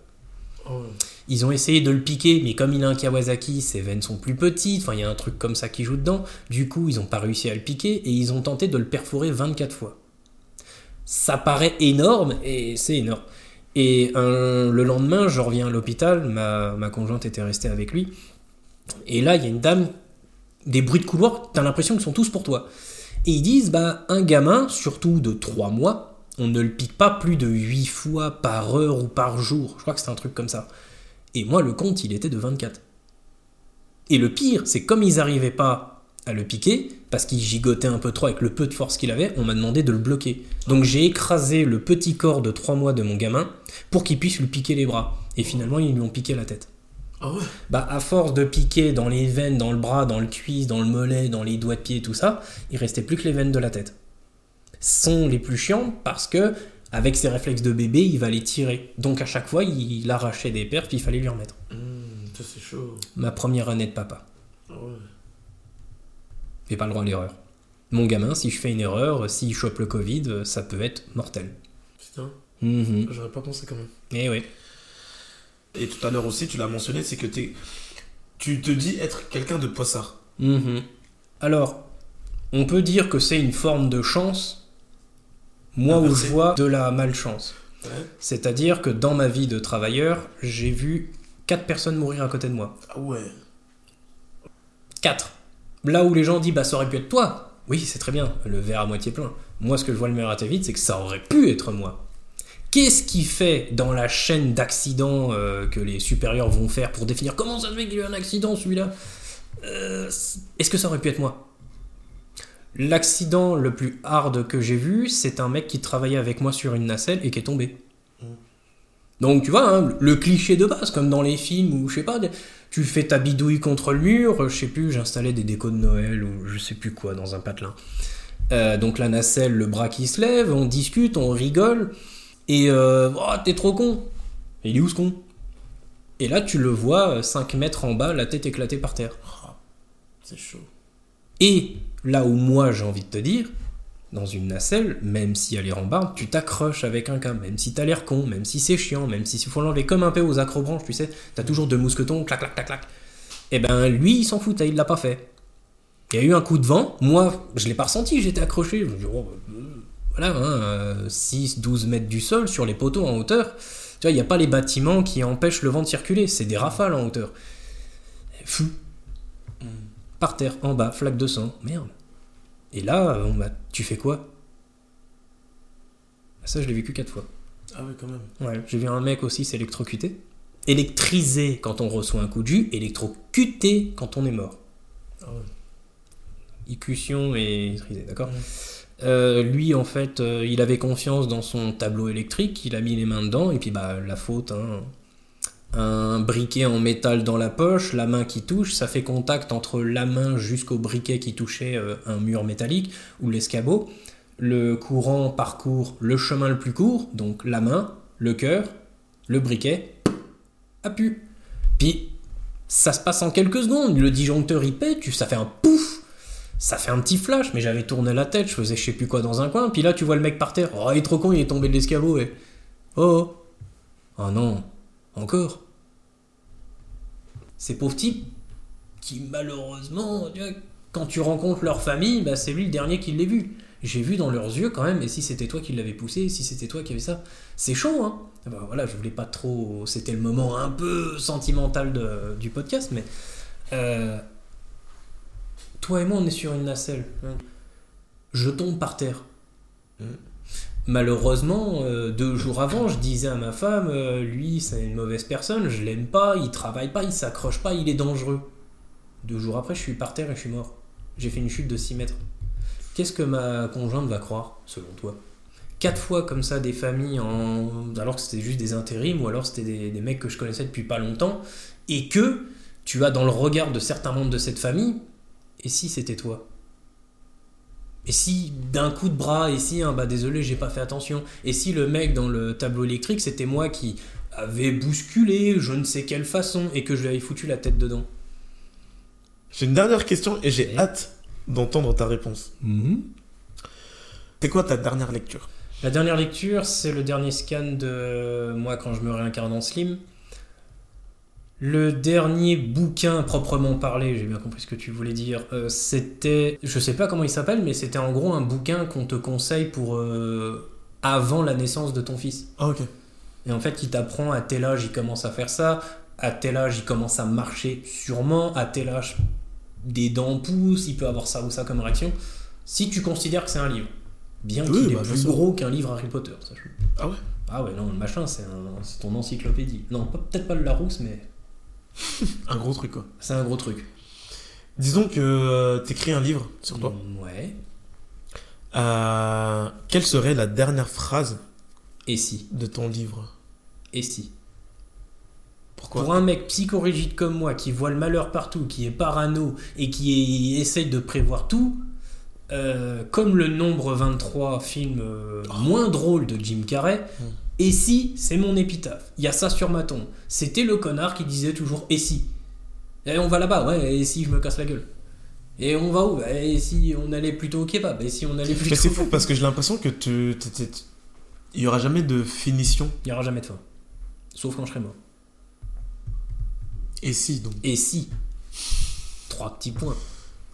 Oh. Ils ont essayé de le piquer, mais comme il a un Kawasaki, ses veines sont plus petites, enfin il y a un truc comme ça qui joue dedans. Du coup, ils n'ont pas réussi à le piquer et ils ont tenté de le perforer 24 fois. Ça paraît énorme et c'est énorme. Et le lendemain, je reviens à l'hôpital, ma, ma conjointe était restée avec lui. Et là, il y a une dame, des bruits de couloir, t'as l'impression qu'ils sont tous pour toi. Et ils disent, bah, un gamin, surtout de 3 mois, on ne le pique pas plus de 8 fois par heure ou par jour. Je crois que c'est un truc comme ça. Et moi, le compte, il était de 24. Et le pire, c'est comme ils n'arrivaient pas à le piquer, parce qu'il gigotait un peu trop avec le peu de force qu'il avait, on m'a demandé de le bloquer. Donc j'ai écrasé le petit corps de 3 mois de mon gamin pour qu'il puisse lui piquer les bras. Et finalement, ils lui ont piqué la tête. Ah ouais? Bah, à force de piquer dans les veines, dans le bras, dans le cuisse, dans le mollet, dans les doigts de pied, tout ça, il restait plus que les veines de la tête. Sont les plus chiantes parce que, avec ses réflexes de bébé, il va les tirer. Donc à chaque fois, il arrachait des perfs, puis il fallait lui remettre. Hum, Ça c'est chaud. Ma première année de papa. Ah ouais. Et pas le droit à l'erreur. Mon gamin, si je fais une erreur, s'il chope le Covid, ça peut être mortel. Putain, Mhm. j'aurais pas pensé quand même. Eh oui. Et tout à l'heure aussi, tu l'as mentionné, c'est que tu te dis être quelqu'un de poissard. Mhm. Alors, on peut dire que c'est une forme de chance, moi où je vois de la malchance. Ouais. C'est-à-dire que dans ma vie de travailleur, j'ai vu quatre personnes mourir à côté de moi. Ah ouais. Quatre. Là où les gens disent, bah ça aurait pu être toi. Oui, c'est très bien, le verre à moitié plein. Moi, ce que je vois le meilleur à ta vite, c'est que ça aurait pu être moi. Qu'est-ce qui fait dans la chaîne d'accidents euh, que les supérieurs vont faire pour définir comment ça se fait qu'il y a eu un accident celui-là? Euh, Est-ce que ça aurait pu être moi? L'accident le plus hard que j'ai vu, c'est un mec qui travaillait avec moi sur une nacelle et qui est tombé. Donc tu vois, hein, le cliché de base, comme dans les films où je sais pas, tu fais ta bidouille contre le mur, je sais plus, j'installais des décos de Noël ou je sais plus quoi dans un patelin. Euh, donc la nacelle, le bras qui se lève, on discute, on rigole, et euh, oh, t'es trop con. Et il est où ce con? Et là tu le vois 5 mètres en bas, la tête éclatée par terre. Ah, c'est chaud. Et là où moi j'ai envie de te dire, dans une nacelle, même si elle est rambarde, tu t'accroches avec un cas, même si t'as l'air con, même si c'est chiant, même s'il faut l'enlever comme un peu aux acrobranches, tu sais, t'as toujours deux mousquetons, clac clac clac clac. Et ben lui il s'en foutait, il l'a pas fait. Il y a eu un coup de vent, moi je l'ai pas ressenti, j'étais accroché, oh, euh, voilà, hein, 6-12 mètres du sol sur les poteaux en hauteur. Tu vois, il n'y a pas les bâtiments qui empêchent le vent de circuler, c'est des rafales en hauteur. Fou. Par terre, en bas, flaque de sang, merde. Et là, on m'a- tu fais quoi? Ça, je l'ai vécu quatre fois. Ah ouais, quand même. Ouais, j'ai vu un mec aussi s'électrocuter. Électrisé quand on reçoit un coup de jus, électrocuté quand on est mort. Ah ouais. Écution et électrisé, d'accord? Ouais. Euh, Lui, en fait, euh, il avait confiance dans son tableau électrique, il a mis les mains dedans, et puis bah, la faute, hein. Un briquet en métal dans la poche, la main qui touche, ça fait contact entre la main jusqu'au briquet qui touchait euh, un mur métallique ou l'escabeau. Le courant parcourt le chemin le plus court, donc la main, le cœur, le briquet, a pu. Puis ça se passe en quelques secondes, le disjoncteur il pète, ça fait un pouf, ça fait un petit flash, mais j'avais tourné la tête, je faisais je sais plus quoi dans un coin, puis là tu vois le mec par terre, oh il est trop con, il est tombé de l'escabeau et... Oh. Oh non, encore Ces pauvres types qui malheureusement, quand tu rencontres leur famille, bah, c'est lui le dernier qui l'ait vu. J'ai vu dans leurs yeux quand même, et si c'était toi qui l'avais poussé, si c'était toi qui avais ça, c'est chaud, hein Ah bah, Voilà, je voulais pas trop... C'était le moment un peu sentimental du podcast, mais... euh, toi et moi, on est sur une nacelle. Je tombe par terre. Malheureusement, euh, deux jours avant, je disais à ma femme, euh, lui, c'est une mauvaise personne, je l'aime pas, il travaille pas, il s'accroche pas, il est dangereux. Deux jours après, je suis par terre et je suis mort. J'ai fait une chute de 6 mètres. Qu'est-ce que ma conjointe va croire, selon toi? Quatre fois comme ça, des familles, alors que c'était juste des intérims, ou alors c'était des mecs que je connaissais depuis pas longtemps, et que tu as dans le regard de certains membres de cette famille, et si c'était toi? Et si d'un coup de bras, et si, hein, bah désolé, j'ai pas fait attention, et si le mec dans le tableau électrique, c'était moi qui avait bousculé, je ne sais quelle façon, et que je lui avais foutu la tête dedans? J'ai une dernière question et j'ai Ouais. hâte d'entendre ta réponse. C'est quoi ta dernière lecture? La dernière lecture, c'est le dernier scan de moi quand je me réincarne en Slim. Le dernier bouquin proprement parlé, j'ai bien compris ce que tu voulais dire, euh, c'était, je sais pas comment il s'appelle, mais c'était en gros un bouquin qu'on te conseille pour euh, avant la naissance de ton fils. Ah ok. Et en fait, qui t'apprend à tel âge il commence à faire ça, à tel âge il commence à marcher sûrement, à tel âge des dents poussent, il peut avoir ça ou ça comme réaction. Si tu considères que c'est un livre, bien Oui, qu'il bah, est plus gros qu'un livre Harry Potter, sache-le. Ah ouais Ah ouais, non, le machin, c'est un- ton encyclopédie. Non, peut-être pas le Larousse, mais Un gros truc quoi. c'est un gros truc. Disons que euh, t'écris un livre sur toi. Mm, Ouais. Euh, quelle serait la dernière phrase Et si de ton livre? Et si Pourquoi? Pour un mec psychorigide comme moi, qui voit le malheur partout, qui est parano et qui essaye de prévoir tout, euh, comme le nombre 23 film euh, moins drôle de Jim Carrey, Mm. Et si, c'est mon épitaphe. Il y a ça sur ma tombe. C'était le connard qui disait toujours et si? Et on va là-bas, ouais, et si je me casse la gueule. Et on va où? Bah, Et si on allait plutôt au kebab? Et si on allait Mais plutôt. c'est fou parce que j'ai l'impression que tu, il y aura jamais de finition. Il n'y aura jamais de fin. Sauf quand je serai mort. Et si donc Et si? Trois petits points.